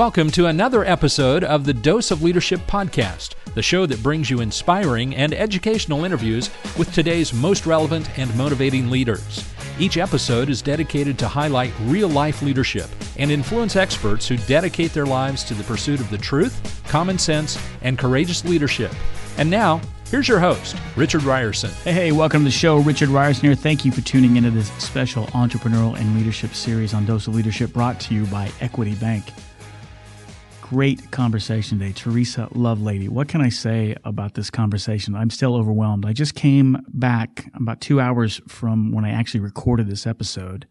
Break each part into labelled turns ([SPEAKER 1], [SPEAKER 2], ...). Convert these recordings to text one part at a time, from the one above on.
[SPEAKER 1] welcome to another episode of the Dose of Leadership podcast, the show that brings you inspiring and educational interviews with today's most relevant and motivating leaders. Each episode is dedicated to highlight real life leadership and influence experts who dedicate their lives to the pursuit of the truth, common sense, and courageous leadership. And now, Here's your host, Richard Rierson.
[SPEAKER 2] Hey, hey, welcome to the show. Richard Rierson here. Thank you for tuning into this special entrepreneurial and leadership series on Dose of Leadership brought to you by Equity Bank. Great conversation today. Teresa Lovelady. What can I say about this conversation? I'm still overwhelmed. I just came back about two hours from when I actually recorded this episode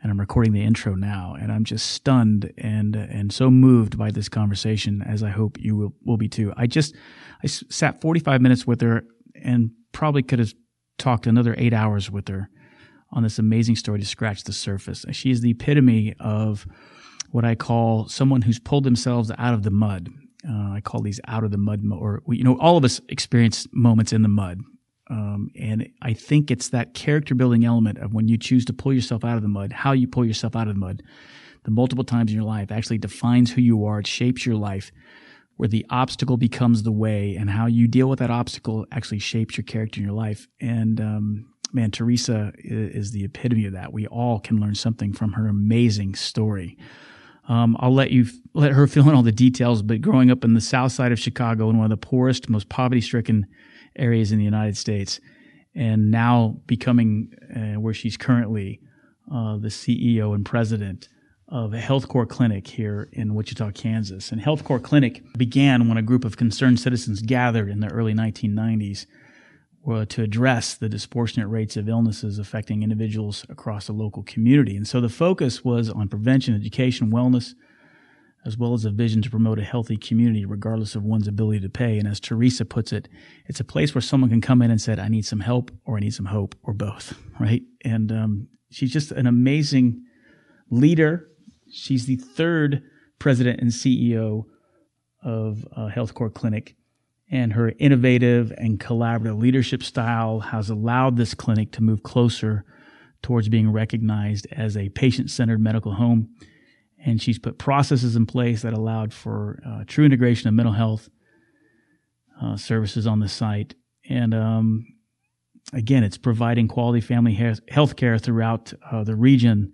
[SPEAKER 2] and I'm recording the intro now, and I'm just stunned and and so moved by this conversation, as I hope you will, will be too. I just I sat 45 minutes with her, and probably could have talked another eight hours with her on this amazing story to scratch the surface. She is the epitome of what I call someone who's pulled themselves out of the mud. Uh, I call these out of the mud, or you know, all of us experience moments in the mud, um, and I think it's that character building element of when you choose to pull yourself out of the mud, how you pull yourself out of the mud, the multiple times in your life actually defines who you are. It shapes your life, where the obstacle becomes the way, and how you deal with that obstacle actually shapes your character in your life. And um, man, Teresa is, is the epitome of that. We all can learn something from her amazing story. Um, I'll let you let her fill in all the details. But growing up in the South Side of Chicago, in one of the poorest, most poverty-stricken areas in the United States, and now becoming uh, where she's currently uh, the CEO and president of a HealthCore Clinic here in Wichita, Kansas. And HealthCore Clinic began when a group of concerned citizens gathered in the early 1990s uh, to address the disproportionate rates of illnesses affecting individuals across the local community. And so the focus was on prevention, education, wellness, as well as a vision to promote a healthy community regardless of one's ability to pay. And as Teresa puts it, it's a place where someone can come in and say, I need some help or I need some hope or both, right? And um, she's just an amazing leader. She's the third president and CEO of uh, HealthCore Clinic. And her innovative and collaborative leadership style has allowed this clinic to move closer towards being recognized as a patient centered medical home and she's put processes in place that allowed for uh, true integration of mental health uh, services on the site. And um, again, it's providing quality family health care throughout uh, the region.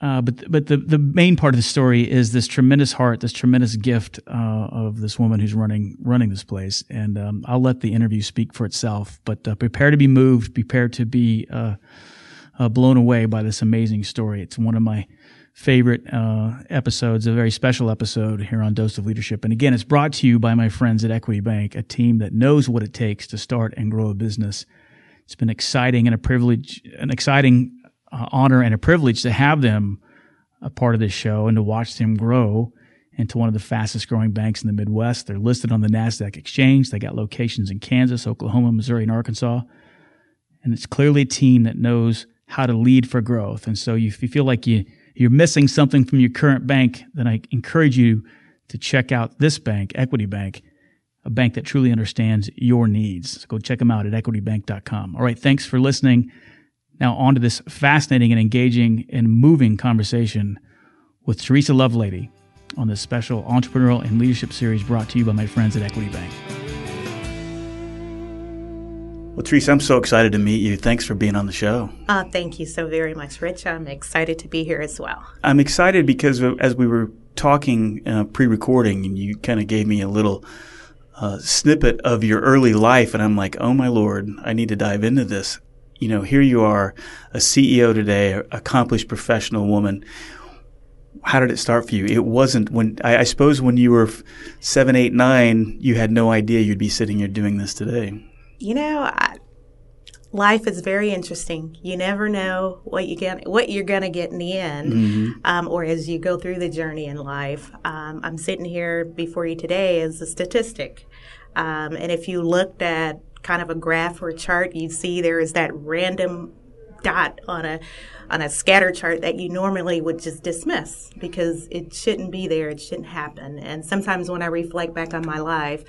[SPEAKER 2] Uh, but but the, the main part of the story is this tremendous heart, this tremendous gift uh, of this woman who's running running this place. And um, I'll let the interview speak for itself. But uh, prepare to be moved, prepare to be blown away by this amazing story. It's one of my favorite uh, episodes, a very special episode here on Dose of Leadership. And again, it's brought to you by my friends at Equity Bank, a team that knows what it takes to start and grow a business. It's been exciting and a privilege, an exciting uh, honor and a privilege to have them a part of this show and to watch them grow into one of the fastest growing banks in the Midwest. They're listed on the NASDAQ exchange. They got locations in Kansas, Oklahoma, Missouri, and Arkansas. And it's clearly a team that knows how to lead for growth. And so if you feel like you, you're missing something from your current bank, then I encourage you to check out this bank, Equity Bank, a bank that truly understands your needs. So go check them out at equitybank.com. All right, thanks for listening. Now, on to this fascinating and engaging and moving conversation with Teresa Lovelady on this special entrepreneurial and leadership series brought to you by my friends at Equity Bank. Well, Teresa, I'm so excited to meet you. Thanks for being on the show.
[SPEAKER 3] Uh, thank you so very much, Rich. I'm excited to be here as well.
[SPEAKER 2] I'm excited because as we were talking uh, pre-recording, and you kind of gave me a little uh, snippet of your early life, and I'm like, oh my lord, I need to dive into this. You know, here you are, a CEO today, accomplished professional woman. How did it start for you? It wasn't when I, I suppose when you were seven, eight, nine, you had no idea you'd be sitting here doing this today
[SPEAKER 3] you know, I, life is very interesting. You never know what you get, what you're going to get in the end, mm-hmm. um, or as you go through the journey in life. Um, I'm sitting here before you today as a statistic, um, and if you looked at kind of a graph or a chart, you'd see there is that random dot on a on a scatter chart that you normally would just dismiss because it shouldn't be there, it shouldn't happen. And sometimes when I reflect back on my life,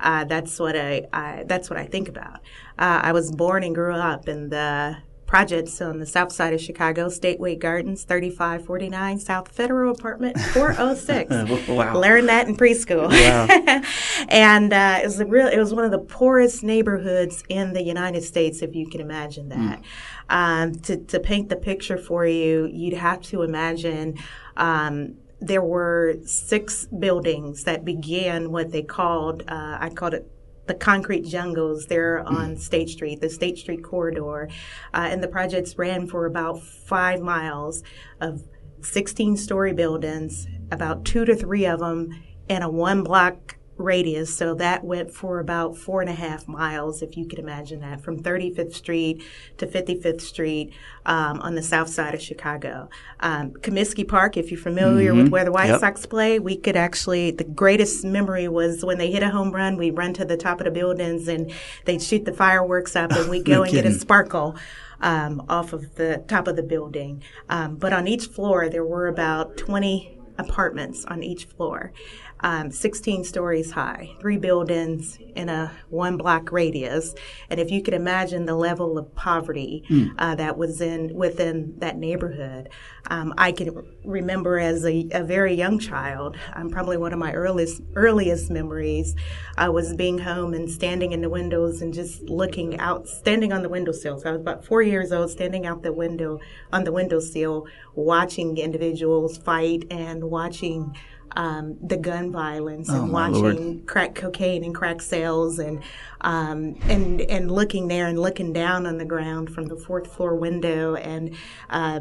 [SPEAKER 3] uh, that's what I, I, that's what I think about. Uh, I was born and grew up in the projects on the south side of Chicago, Stateway Gardens, 3549 South Federal Apartment 406.
[SPEAKER 2] wow.
[SPEAKER 3] Learned that in preschool.
[SPEAKER 2] Wow.
[SPEAKER 3] and uh, it was a real. It was one of the poorest neighborhoods in the United States, if you can imagine that. Um, to to paint the picture for you, you'd have to imagine. Um, there were six buildings that began what they called, uh, I called it the concrete jungles there on State Street, the State Street corridor. Uh, and the projects ran for about five miles of 16 story buildings, about two to three of them in a one block radius. So that went for about four and a half miles, if you could imagine that, from 35th Street to 55th Street um, on the south side of Chicago. Um, Comiskey Park, if you're familiar with where the White
[SPEAKER 2] Yep.
[SPEAKER 3] Sox play, we could actually, the greatest memory was when they hit a home run, we'd run to the top of the buildings and they'd shoot the fireworks up and we'd go
[SPEAKER 2] No
[SPEAKER 3] and get a sparkle. Um, off of the top of the building. Um, but on each floor, there were about 20 apartments on each floor, um, 16 stories high, three buildings in a one block radius. And if you could imagine the level of poverty uh, that was in within that neighborhood, um, I can remember as a, a very young child, um, probably one of my earliest earliest memories uh, was being home and standing in the windows and just looking out, standing on the windowsill. So I was about four years old, standing out the window on the windowsill, watching individuals fight and watching um, the gun violence and
[SPEAKER 2] Oh,
[SPEAKER 3] watching crack cocaine and crack sales and um, and and looking there and looking down on the ground from the fourth floor window and uh,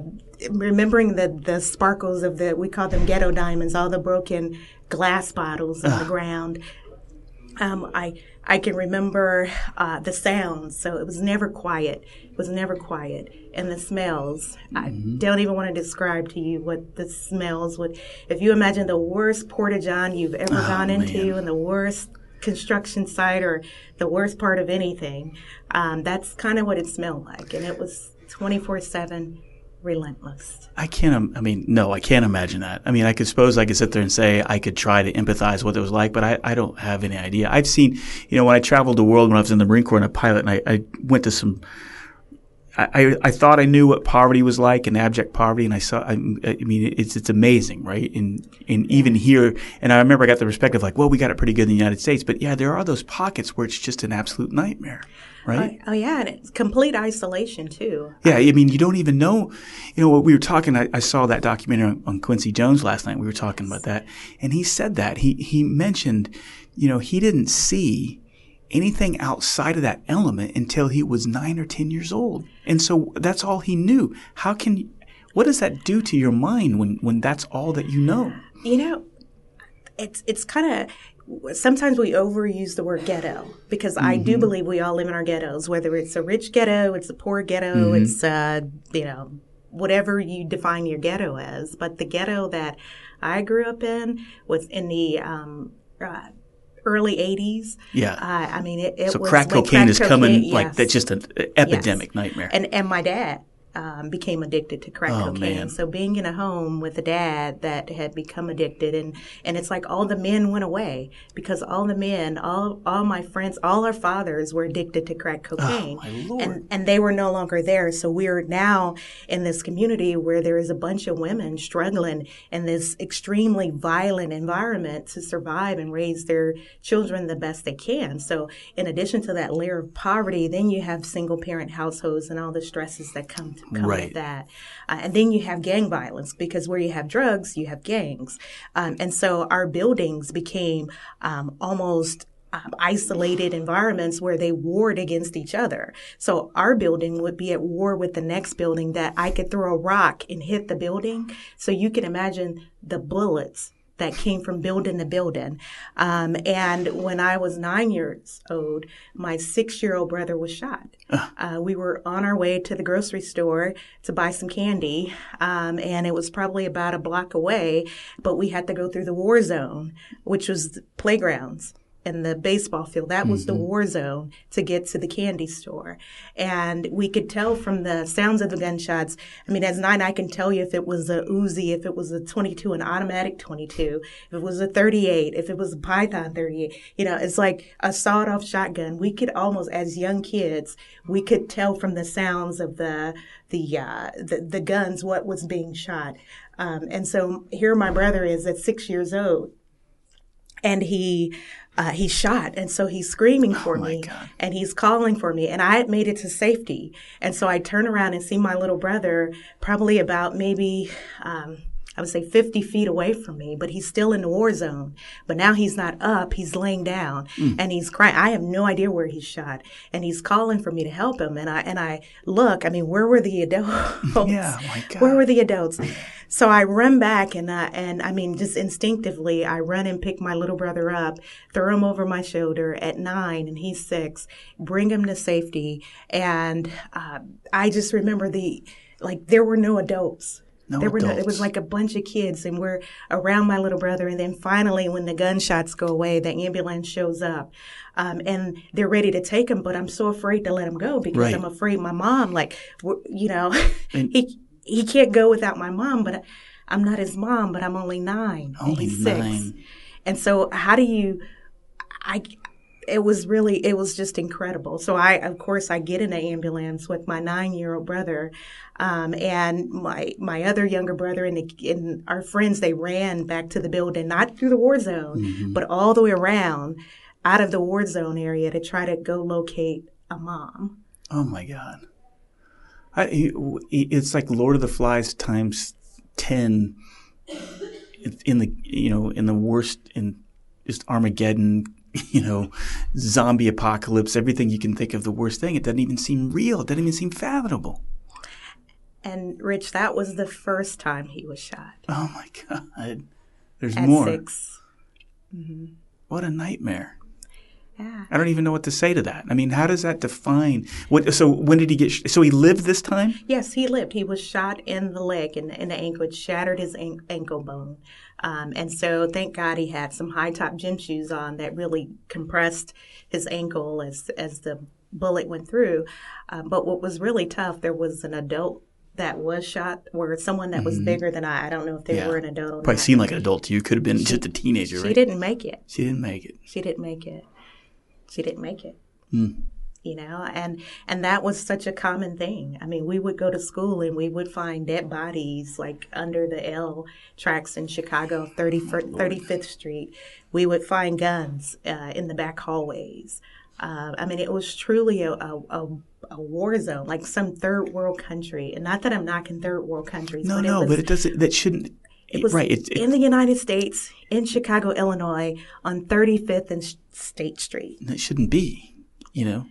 [SPEAKER 3] remembering the the sparkles of the we call them ghetto diamonds, all the broken glass bottles on the ground. Um, I I can remember uh, the sounds, so it was never quiet. It was never quiet, and the smells. I don't even want to describe to you what the smells would. If you imagine the worst porta john you've ever gone into, and the worst construction site or the worst part of anything, um, that's kind of what it smelled like, and it was twenty four seven, relentless.
[SPEAKER 2] I can't. I mean, no, I can't imagine that. I mean, I could suppose I could sit there and say I could try to empathize what it was like, but I, I don't have any idea. I've seen, you know, when I traveled the world when I was in the Marine Corps and a pilot, and I, I went to some. I, I, thought I knew what poverty was like and abject poverty, and I saw. I, I mean, it's it's amazing, right? And and even here, and I remember I got the perspective like, well, we got it pretty good in the United States, but yeah, there are those pockets where it's just an absolute nightmare, right?
[SPEAKER 3] Oh, oh yeah, and it's complete isolation too.
[SPEAKER 2] Yeah, I mean, you don't even know. You know, what we were talking. I, I saw that documentary on, on Quincy Jones last night. We were talking about that, and he said that he he mentioned, you know, he didn't see anything outside of that element until he was nine or ten years old, and so that's all he knew. How can, what does that do to your mind when when that's all that you know?
[SPEAKER 3] You know, it's it's kind of sometimes we overuse the word ghetto because I do believe we all live in our ghettos, whether it's a rich ghetto, it's a poor ghetto, it's uh, you know whatever you define your ghetto as. But the ghetto that I grew up in was in the um, uh, early '80s.
[SPEAKER 2] Yeah.
[SPEAKER 3] Uh, I mean, it, it
[SPEAKER 2] So
[SPEAKER 3] was
[SPEAKER 2] crack cocaine is coming
[SPEAKER 3] cocaine-
[SPEAKER 2] like that's just an epidemic nightmare.
[SPEAKER 3] And and my dad um, became addicted to crack
[SPEAKER 2] Oh,
[SPEAKER 3] cocaine.
[SPEAKER 2] man.
[SPEAKER 3] So being in a home with a dad that had become addicted, and and it's like all the men went away because all the men, all all my friends, all our fathers were addicted to crack cocaine,
[SPEAKER 2] Oh, my Lord.
[SPEAKER 3] and and they were no longer there. So we're now in this community where there is a bunch of women struggling in this extremely violent environment to survive and raise their children the best they can. So in addition to that layer of poverty, then you have single parent households and all the stresses that come to come
[SPEAKER 2] Right.
[SPEAKER 3] with that. Uh, and then you have gang violence because where you have drugs, you have gangs. Um, and so our buildings became um, almost um, isolated environments where they warred against each other. So our building would be at war with the next building that I could throw a rock and hit the building. So you can imagine the bullets that came from building to building. Um, and when I was nine years old, my six year old brother was shot. Uh, we were on our way to the grocery store to buy some candy, um, and it was probably about a block away, but we had to go through the war zone, which was the playgrounds. And the baseball field. That was the war zone to get to the candy store. And we could tell from the sounds of the gunshots. I mean, as nine, I can tell you if it was a Uzi, if it was a 22, an automatic 22, if it was a 38, if it was a Python 38. You know, it's like a sawed off shotgun. We could almost, as young kids, we could tell from the sounds of the, the, uh, the, the guns what was being shot. Um, and so here my brother is at six years old and he uh, he's shot and so he's screaming for me
[SPEAKER 2] God.
[SPEAKER 3] and he's calling for me and i had made it to safety and so i turn around and see my little brother probably about maybe um, I would say 50 feet away from me, but he's still in the war zone. But now he's not up, he's laying down and he's crying. I have no idea where he's shot. And he's calling for me to help him. And I and I look, I mean, where were the adults?
[SPEAKER 2] Yeah, my God.
[SPEAKER 3] Where were the adults? So I run back and uh, and I mean, just instinctively, I run and pick my little brother up, throw him over my shoulder at nine, and he's six. Bring him to safety, and uh, I just remember the like there were no adults.
[SPEAKER 2] No
[SPEAKER 3] there were no, it was like a bunch of kids, and we're around my little brother. And then finally, when the gunshots go away, the ambulance shows up, um, and they're ready to take him. But I'm so afraid to let him go because
[SPEAKER 2] Right.
[SPEAKER 3] I'm afraid my mom, like, you know,
[SPEAKER 2] And-
[SPEAKER 3] he he can't go without my mom. But I'm not his mom. But I'm only nine.
[SPEAKER 2] Only
[SPEAKER 3] he's six.
[SPEAKER 2] nine.
[SPEAKER 3] And so, how do you? I. It was really, it was just incredible. So I, of course, I get in an ambulance with my nine-year-old brother, um, and my my other younger brother and, the, and our friends. They ran back to the building, not through the war zone, but all the way around, out of the war zone area to try to go locate a mom.
[SPEAKER 2] Oh my God. I, it's like Lord of the Flies times 10 in the, you know, in the worst, in just Armageddon, you know, zombie apocalypse, everything you can think of the worst thing. It doesn't even seem real. It doesn't even seem fathomable.
[SPEAKER 3] And Rich, that was the first time he was shot
[SPEAKER 2] Oh my God. There's
[SPEAKER 3] at
[SPEAKER 2] more.
[SPEAKER 3] six. Mm-hmm.
[SPEAKER 2] What a nightmare.
[SPEAKER 3] Yeah.
[SPEAKER 2] I don't even know what to say to that. I mean, how does that define what? So when did he get? Sh- so he lived this time?
[SPEAKER 3] Yes, he lived. He was shot in the leg and in the ankle, it shattered his an- ankle bone. Um, and so, thank God he had some high top gym shoes on that really compressed his ankle as as the bullet went through. Um, but what was really tough, there was an adult that was shot, or someone that was bigger than I. I don't know if they
[SPEAKER 2] Yeah.
[SPEAKER 3] were an adult
[SPEAKER 2] Probably
[SPEAKER 3] not.
[SPEAKER 2] seemed like an adult to you. Could have been just a teenager,
[SPEAKER 3] she
[SPEAKER 2] right?
[SPEAKER 3] didn't make it.
[SPEAKER 2] She didn't make it.
[SPEAKER 3] She didn't make it. She didn't make it.
[SPEAKER 2] Hmm.
[SPEAKER 3] You know, and and that was such a common thing. I mean, we would go to school and we would find dead bodies like under the L tracks in Chicago, 30, 35th Street. We would find guns uh, in the back hallways. Uh, I mean, it was truly a, a, a, a war zone, like some third world country. And not that I'm knocking third world countries.
[SPEAKER 2] No,
[SPEAKER 3] but
[SPEAKER 2] no,
[SPEAKER 3] was,
[SPEAKER 2] but it doesn't. That shouldn't.
[SPEAKER 3] It was
[SPEAKER 2] right. It, it,
[SPEAKER 3] in the United States, in Chicago, Illinois, on 35th and State Street.
[SPEAKER 2] it shouldn't be. You know,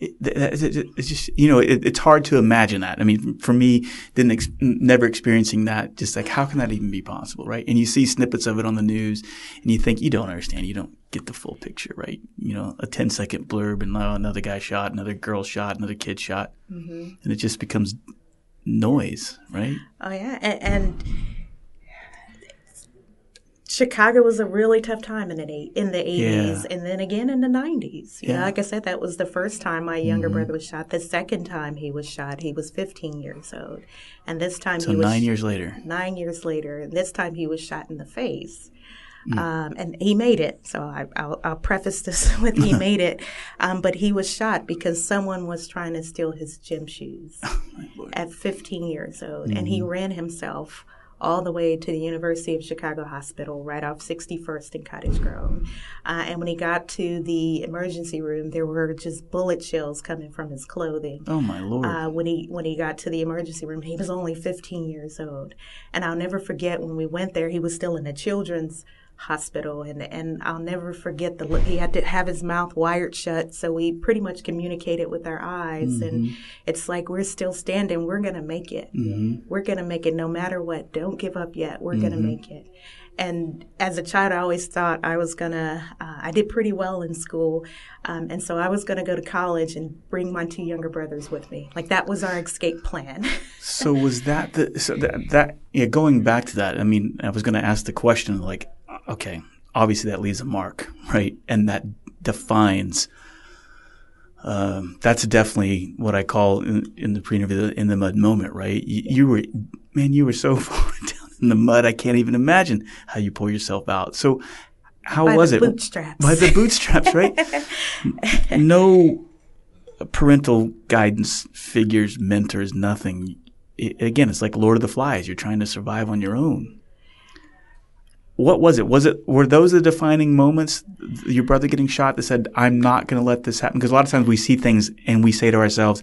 [SPEAKER 2] it, that, that- it- it's just you know it, it's hard to imagine that. I mean, for me, didn't ex- never experiencing that. Just like how can that even be possible, right? And you see snippets of it on the news, and you think you don't understand. You don't get the full picture, right? You know, a 10 second blurb, and oh, another guy shot, another girl shot, another kid shot, mm-hmm. and it just becomes noise, right?
[SPEAKER 3] Oh yeah, and, and Chicago was a really tough time in the eight, in the eighties,
[SPEAKER 2] Yeah.
[SPEAKER 3] and then again in the nineties. Know,
[SPEAKER 2] Yeah.
[SPEAKER 3] like I said, that was the first time my
[SPEAKER 2] Mm-hmm.
[SPEAKER 3] younger brother was shot. The second time he was shot, he was fifteen years old, and this time
[SPEAKER 2] So
[SPEAKER 3] he was
[SPEAKER 2] nine years later,
[SPEAKER 3] nine years later. And this time he was shot in the face.
[SPEAKER 2] Mm.
[SPEAKER 3] Um, and he made it. So I, I'll, I'll preface this with he made it. Um, but he was shot because someone was trying to steal his gym shoes
[SPEAKER 2] my
[SPEAKER 3] at 15 years old. And
[SPEAKER 2] Mm-hmm.
[SPEAKER 3] he ran himself all the way to the University of Chicago Hospital right off 61st and Cottage Grove. Uh, and when he got to the emergency room, there were just bullet shells coming from his clothing.
[SPEAKER 2] Oh my lord.
[SPEAKER 3] Uh, when he when he got to the emergency room, he was only 15 years old, and I'll never forget when we went there. He was still in a children's hospital, and and I'll never forget the look. He had to have his mouth wired shut, so we pretty much communicated with our eyes, and it's like we're still standing. We're gonna make it. We're gonna make it no matter what. Don't give up yet. We're gonna make it. And as a child, I always thought I was gonna. Uh, I did pretty well in school, um, and so I was gonna go to college and bring my two younger brothers with me. Like that was our escape plan.
[SPEAKER 2] So was that the so that that yeah? Going back to that, I mean, I was going to ask the question like, okay, obviously that leaves a mark, right? And that defines. Um, that's definitely what I call in, in the pre-interview in the mud moment, right? You, you, were, man, you were so far down in the mud. I can't even imagine how you pull yourself out. So, how
[SPEAKER 3] By
[SPEAKER 2] was
[SPEAKER 3] the
[SPEAKER 2] it?
[SPEAKER 3] bootstraps.
[SPEAKER 2] By the bootstraps, right? no parental guidance figures, mentors, nothing. It, again, it's like Lord of the Flies. You're trying to survive on your own. What was it? Was it were those the defining moments? Your brother getting shot that said, "I'm not going to let this happen." Because a lot of times we see things and we say to ourselves,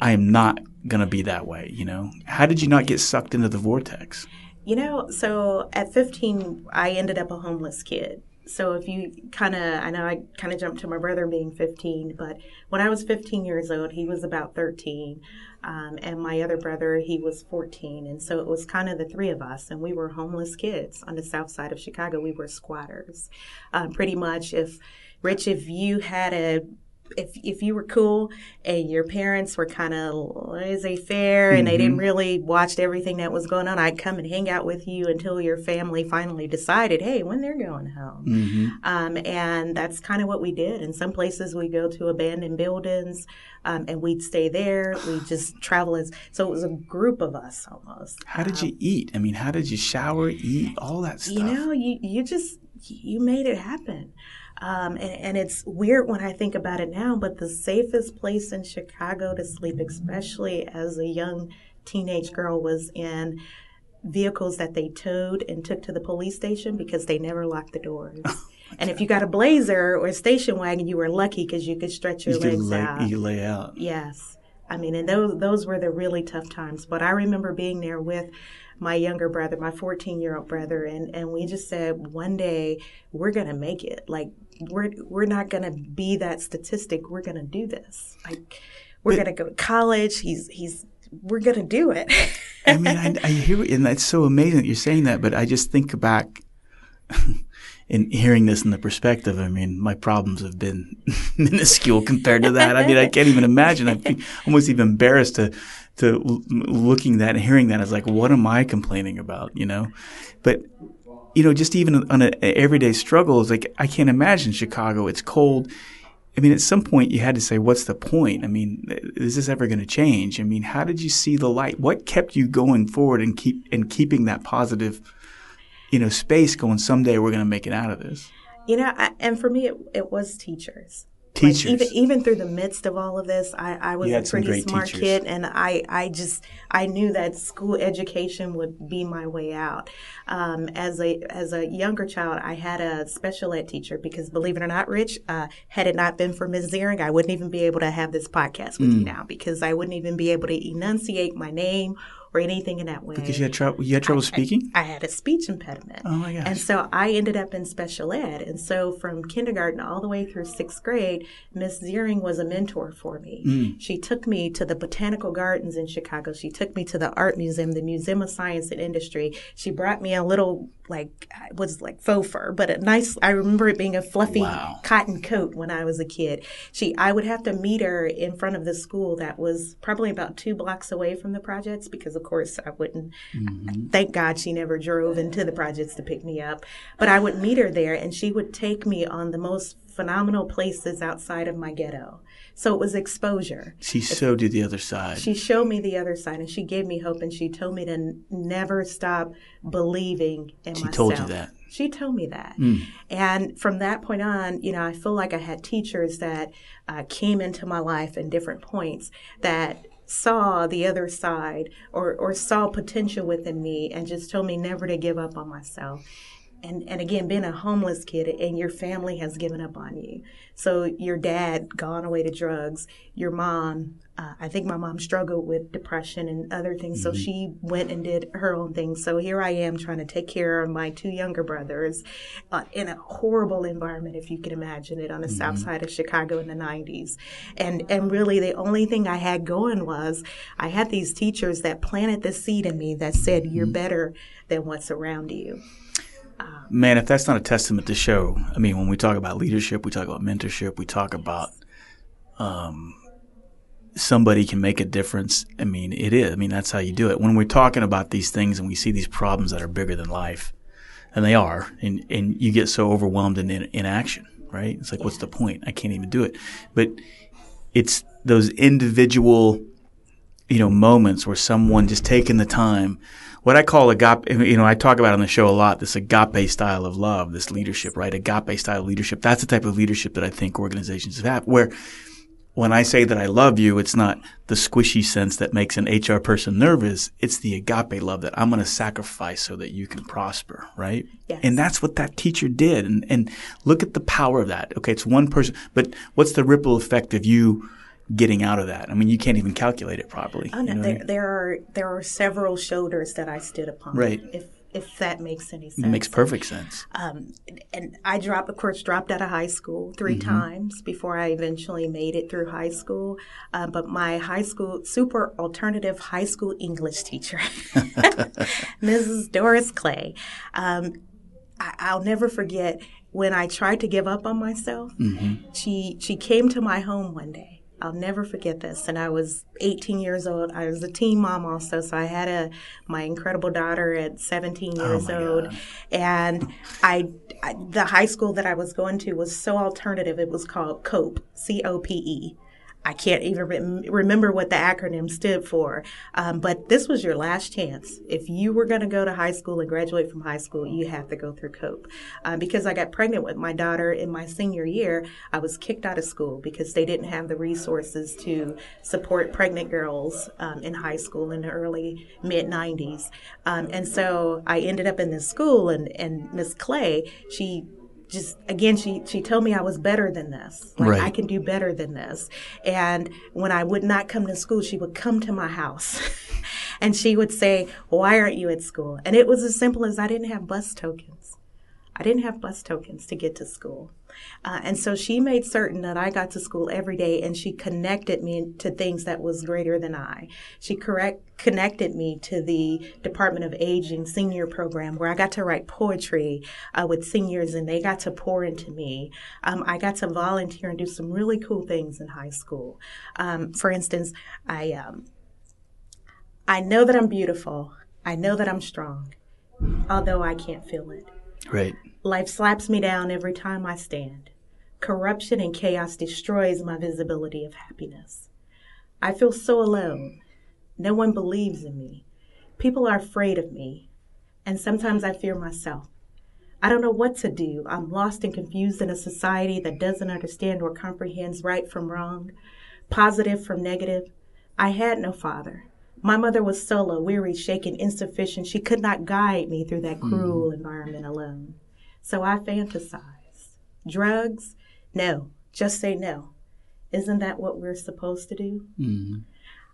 [SPEAKER 2] "I am not going to be that way." You know, how did you not get sucked into the vortex?
[SPEAKER 3] You know, so at 15, I ended up a homeless kid. So if you kind of, I know I kind of jumped to my brother being 15, but when I was 15 years old, he was about 13. Um, and my other brother, he was 14. And so it was kind of the three of us, and we were homeless kids on the south side of Chicago. We were squatters. Um, pretty much, if Rich, if you had a if if you were cool and your parents were kind of laissez faire and they didn't really watch everything that was going on, I'd come and hang out with you until your family finally decided, hey, when they're going home. Um, and that's kind of what we did. In some places, we go to abandoned buildings um, and we'd stay there. We just travel as so it was a group of us almost.
[SPEAKER 2] How did you eat? I mean, how did you shower, eat, all that stuff?
[SPEAKER 3] You know, you you just you made it happen. Um, and, and it's weird when I think about it now, but the safest place in Chicago to sleep, especially as a young teenage girl, was in vehicles that they towed and took to the police station because they never locked the doors. and if you got a blazer or a station wagon, you were lucky because you could stretch your
[SPEAKER 2] you
[SPEAKER 3] legs
[SPEAKER 2] lay,
[SPEAKER 3] out.
[SPEAKER 2] you lay out.
[SPEAKER 3] Yes. I mean, and those those were the really tough times. But I remember being there with my younger brother, my 14 year old brother, and, and we just said one day we're gonna make it. Like we're we're not gonna be that statistic. We're gonna do this. Like we're gonna go to college. He's he's we're gonna do it.
[SPEAKER 2] I mean, I, I hear, and that's so amazing that you're saying that. But I just think back in hearing this in the perspective. I mean, my problems have been minuscule compared to that. I mean, I can't even imagine. I'm almost even embarrassed to to looking that and hearing that. I was like, what am I complaining about? You know, but you know, just even on an everyday struggle, it's like I can't imagine Chicago. It's cold. I mean, at some point you had to say, what's the point? I mean, is this ever going to change? I mean, how did you see the light? What kept you going forward and keep and keeping that positive, you know, space going? Someday we're going to make it out of this.
[SPEAKER 3] you know, I, and for me, it, it was teachers.
[SPEAKER 2] Teachers.
[SPEAKER 3] Like even even through the midst of all of this, I, I was a pretty smart
[SPEAKER 2] teachers.
[SPEAKER 3] kid, and I I just I knew that school education would be my way out. Um, as a as a younger child, I had a special ed teacher because believe it or not, Rich, uh, had it not been for Ms. Ziering, I wouldn't even be able to have this podcast with
[SPEAKER 2] Mm.
[SPEAKER 3] you now because I wouldn't even be able to enunciate my name or anything in that way.
[SPEAKER 2] Because you had trouble. You had trouble speaking.
[SPEAKER 3] I had a speech impediment.
[SPEAKER 2] Oh my gosh.
[SPEAKER 3] And so I ended up in special ed. And so from kindergarten all the way through sixth grade, Miss Ziering was a mentor for me.
[SPEAKER 2] Mm.
[SPEAKER 3] She took me to the botanical gardens in Chicago. She took me to the art museum, the Museum of Science and Industry. She brought me a little like it was like faux fur, but a nice. I remember it being a fluffy
[SPEAKER 2] Wow.
[SPEAKER 3] cotton coat when I was a kid. She, I would have to meet her in front of the school that was probably about two blocks away from the projects because, of course, I wouldn't. Mm-hmm. Thank God she never drove into the projects to pick me up. But I would meet her there, and she would take me on the most phenomenal places outside of my ghetto. So it was exposure.
[SPEAKER 2] She showed you the other side.
[SPEAKER 3] She showed me the other side, and she gave me hope, and she told me to n- never stop believing in
[SPEAKER 2] She
[SPEAKER 3] myself.
[SPEAKER 2] She told you that.
[SPEAKER 3] She told me that. And from that point on, you know, I feel like I had teachers that uh, came into my life in different points that saw the other side or, or saw potential within me and just told me never to give up on myself. And, and again, being a homeless kid and your family has given up on you. So your dad gone away to drugs, your mom, uh, I think my mom struggled with depression and other things. So she went and did her own thing. So here I am trying to take care of my two younger brothers uh, in a horrible environment, if you can imagine it, on the south side of Chicago in the 90s. And, and really the only thing I had going was I had these teachers that planted the seed in me that said, you're better than what's around you.
[SPEAKER 2] Man, if that's not a testament to show, I mean, when we talk about leadership, we talk about mentorship, we talk about um, somebody can make a difference. I mean, it is. I mean, that's how you do it. When we're talking about these things and we see these problems that are bigger than life, and they are, and and you get so overwhelmed in in, inaction, right? It's like, what's the point? I can't even do it. But it's those individual, you know, moments where someone just taking the time. What I call agape, you know, I talk about on the show a lot. This agape style of love, this leadership, right? Agape style leadership. That's the type of leadership that I think organizations have, where when I say that I love you, it's not the squishy sense that makes an HR person nervous. It's the agape love that I'm going to sacrifice so that you can prosper, right?
[SPEAKER 3] Yes.
[SPEAKER 2] And that's what that teacher did. And, and look at the power of that. Okay, it's one person, but what's the ripple effect of you getting out of that? I mean, you can't even calculate it properly.
[SPEAKER 3] Oh no,
[SPEAKER 2] you know what I
[SPEAKER 3] there,
[SPEAKER 2] mean?
[SPEAKER 3] there are there are several shoulders that I stood upon.
[SPEAKER 2] Right.
[SPEAKER 3] If if that makes any sense.
[SPEAKER 2] It makes perfect sense.
[SPEAKER 3] Um, and I dropped, of course, dropped out of high school 3
[SPEAKER 2] Mm-hmm.
[SPEAKER 3] times before I eventually made it through high school. Uh, but my high school, super alternative high school English teacher, Mrs. Doris Clay, um, I, I'll never forget when I tried to give up on myself.
[SPEAKER 2] Mm-hmm.
[SPEAKER 3] She she came to my home one day. I'll never forget this. And I was 18 years old. I was a teen mom also, so I had a my incredible daughter at 17 years
[SPEAKER 2] Oh
[SPEAKER 3] old.
[SPEAKER 2] God.
[SPEAKER 3] And I, I the high school that I was going to was so alternative. It was called COPE, C O P E. I can't even rem- remember what the acronym stood for. Um, but this was your last chance. If you were going to go to high school and graduate from high school, you have to go through COPE. Um, because I got pregnant with my daughter in my senior year, I was kicked out of school because they didn't have the resources to support pregnant girls um, in high school in the early mid 90s. Um, and so I ended up in this school, and, and Miss Clay, she just again she she told me I was better than this. Like
[SPEAKER 2] Right.
[SPEAKER 3] I can do better than this. And when I would not come to school, she would come to my house. and she would say, "Why aren't you at school?" And it was as simple as I didn't have bus tokens. I didn't have bus tokens to get to school. Uh, and so she made certain that I got to school every day and she connected me to things that was greater than I. She correct, connected me to the Department of Aging senior program where I got to write poetry uh, with seniors and they got to pour into me. Um, I got to volunteer and do some really cool things in high school. Um, for instance, I, um, I know that I'm beautiful. I know that I'm strong, although I can't feel it.
[SPEAKER 2] Right.
[SPEAKER 3] Life slaps me down every time I stand. Corruption and chaos destroys my visibility of happiness. I feel so alone. No one believes in me. People are afraid of me. And sometimes I fear myself. I don't know what to do. I'm lost and confused in a society that doesn't understand or comprehends right from wrong, positive from negative. I had no father. My mother was solo, weary, shaken, insufficient. She could not guide me through that hmm. cruel environment alone. So I fantasize. Drugs? No. Just say no. Isn't that what we're supposed to do? Mm-hmm.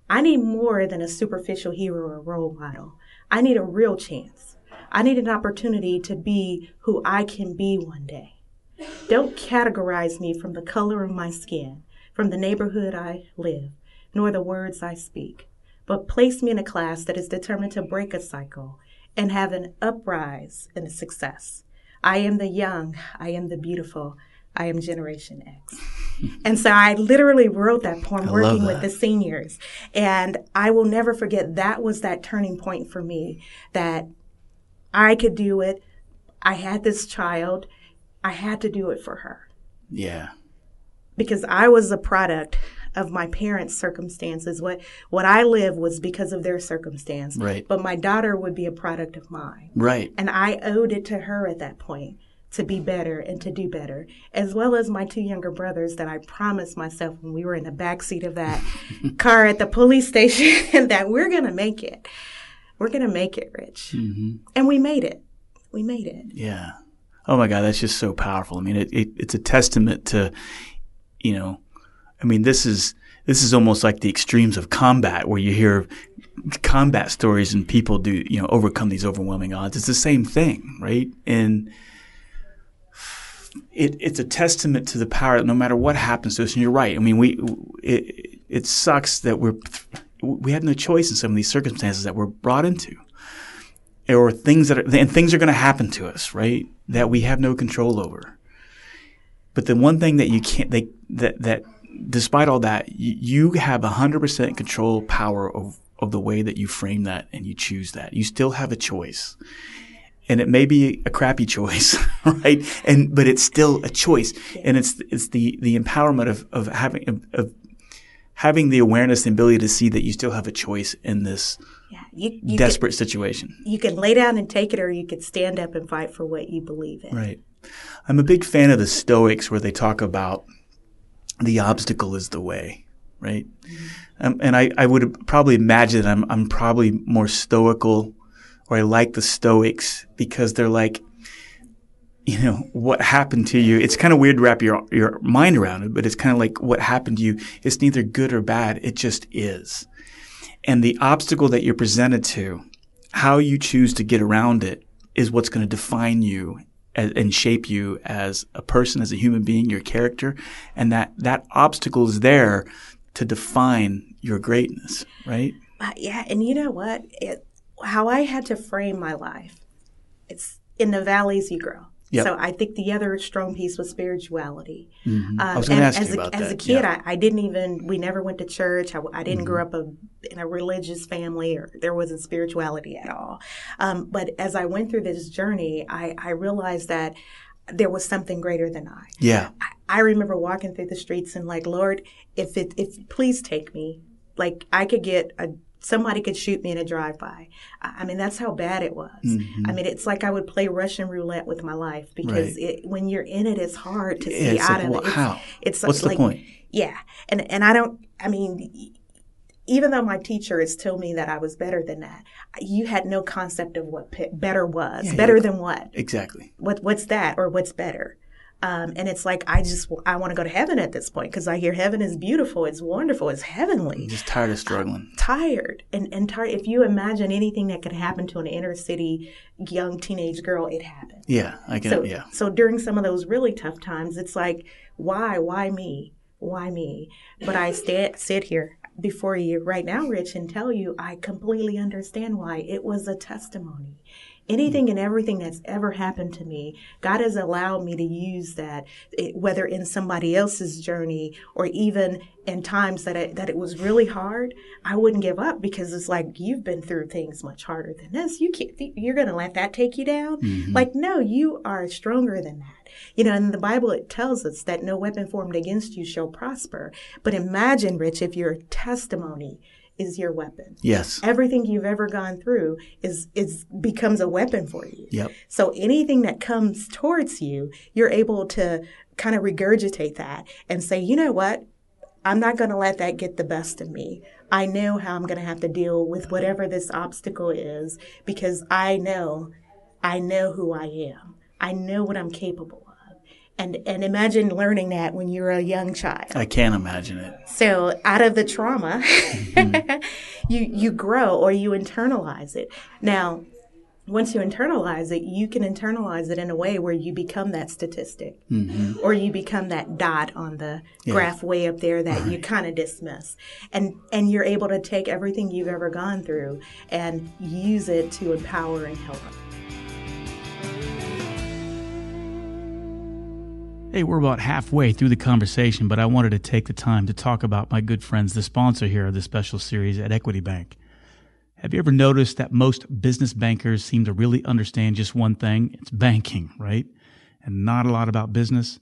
[SPEAKER 3] I need more than a superficial hero or role model. I need a real chance. I need an opportunity to be who I can be one day. Don't categorize me from the color of my skin, from the neighborhood I live, nor the words I speak, but place me in a class that is determined to break a cycle and have an uprise and success. I am the young, I am the beautiful, I am Generation X. and so I literally wrote that poem
[SPEAKER 2] I
[SPEAKER 3] working
[SPEAKER 2] love
[SPEAKER 3] with the seniors. And I will never forget that was that turning point for me that I could do it. I had this child. I had to do it for her
[SPEAKER 2] Yeah.
[SPEAKER 3] because I was a product of my parents' circumstances. What what I lived was because of their circumstance.
[SPEAKER 2] Right.
[SPEAKER 3] But my daughter would be a product of mine.
[SPEAKER 2] Right.
[SPEAKER 3] And I owed it to her at that point to be better and to do better, as well as my two younger brothers that I promised myself when we were in the back seat of that car at the police station that we're going to make it. We're going to make it, Rich. Mhm. And we made it. We made it.
[SPEAKER 2] Yeah. Oh my God, that's just so powerful. I mean, it, it, it's a testament to, you know, I mean, this is this is almost like the extremes of combat, where you hear combat stories and people do, you know, overcome these overwhelming odds. It's the same thing, right? And it, it's a testament to the power. That no matter what happens to us, and you're right. I mean, we it, it sucks that we're we have no choice in some of these circumstances that we're brought into or things that are, and things are going to happen to us, right? That we have no control over. But the one thing that you can't, they, that, that despite all that, you, you have 100% control power of, of the way that you frame that and you choose that. You still have a choice. and it may be a crappy choice, right? And but it's still a choice, and it's it's the the empowerment of of having of, of having the awareness and ability to see that you still have a choice in this
[SPEAKER 3] Yeah, you, you
[SPEAKER 2] desperate situation.
[SPEAKER 3] You can lay down and take it, or you could stand up and fight for what you believe in.
[SPEAKER 2] Right. I'm a big fan of the Stoics where they talk about the obstacle is the way, right? Um, and I, I would probably imagine that I'm, I'm probably more stoical or I like the Stoics because they're like, you know, what happened to you. It's kind of weird to wrap your, your mind around it, but it's kind of like what happened to you. It's neither good or bad. It just is. And the obstacle that you're presented to, how you choose to get around it is what's going to define you and shape you as a person, as a human being, your character, and that that obstacle is there to define your greatness, right?
[SPEAKER 3] Uh, yeah, and you know what? It, how I had to frame my life, it's in the valleys you grow. Yep. So I think the other strong piece was spirituality.
[SPEAKER 2] Mm-hmm. Um, I was going to ask
[SPEAKER 3] as
[SPEAKER 2] you about
[SPEAKER 3] a,
[SPEAKER 2] that.
[SPEAKER 3] As a kid, yeah. I, I, didn't even. We never went to church. I, I didn't mm-hmm. grow up a, in a religious family, or there wasn't spirituality at all. Um, but as I went through this journey, I, I realized that there was something greater than I.
[SPEAKER 2] Yeah.
[SPEAKER 3] I, I remember walking through the streets and like, Lord, if it, if please take me. Like I could get a somebody could shoot me in a drive-by. I mean, that's how bad it was. Mm-hmm. I mean, it's like I would play Russian roulette with my life because right. it, when you're in it, it's hard to see
[SPEAKER 2] out
[SPEAKER 3] like,
[SPEAKER 2] of
[SPEAKER 3] well,
[SPEAKER 2] it. It's, how?
[SPEAKER 3] It's
[SPEAKER 2] What's
[SPEAKER 3] like,
[SPEAKER 2] the point?
[SPEAKER 3] Yeah, and and I don't. I mean, even though my teacher has told me that I was better than that, you had no concept of what better was. Yeah, better yeah. than what?
[SPEAKER 2] Exactly.
[SPEAKER 3] What What's that or what's better? Um, and it's like I just I want to go to heaven at this point because I hear heaven is beautiful, it's wonderful, it's heavenly.
[SPEAKER 2] I'm just tired of struggling.
[SPEAKER 3] I'm tired and and tired. If you imagine anything that could happen to an inner city young teenage girl, it happened.
[SPEAKER 2] Yeah, I can.
[SPEAKER 3] So,
[SPEAKER 2] yeah.
[SPEAKER 3] So during some of those really tough times, it's like, why, why me, why me? But I stand sit here before you right now, Rich, and tell you I completely understand why. It was a testimony anything and everything that's ever happened to me, God has allowed me to use that, whether in somebody else's journey or even in times that it, that it was really hard, I wouldn't give up because it's like you've been through things much harder than this. You can't, you're going to let that take you down. Mm-hmm. Like, no, you are stronger than that. You know, in the Bible, it tells us that no weapon formed against you shall prosper. But imagine, Rich, if your testimony is your weapon.
[SPEAKER 2] Yes.
[SPEAKER 3] Everything you've ever gone through is is becomes a weapon for you.
[SPEAKER 2] Yep.
[SPEAKER 3] So anything that comes towards you, you're able to kind of regurgitate that and say, "You know what? I'm not going to let that get the best of me. I know how I'm going to have to deal with whatever this obstacle is because I know I know who I am. I know what I'm capable and and imagine learning that when you're a young child.
[SPEAKER 2] I can't imagine it.
[SPEAKER 3] So out of the trauma, mm-hmm. you you grow or you internalize it. Now, once you internalize it, you can internalize it in a way where you become that statistic, mm-hmm. or you become that dot on the yeah. graph way up there that right. you kind of dismiss, and and you're able to take everything you've ever gone through and use it to empower and help.
[SPEAKER 2] Hey, we're about halfway through the conversation, but I wanted to take the time to talk about my good friends, the sponsor here of this special series at Equity Bank. Have you ever noticed that most business bankers seem to really understand just one thing? It's banking, right? And not a lot about business.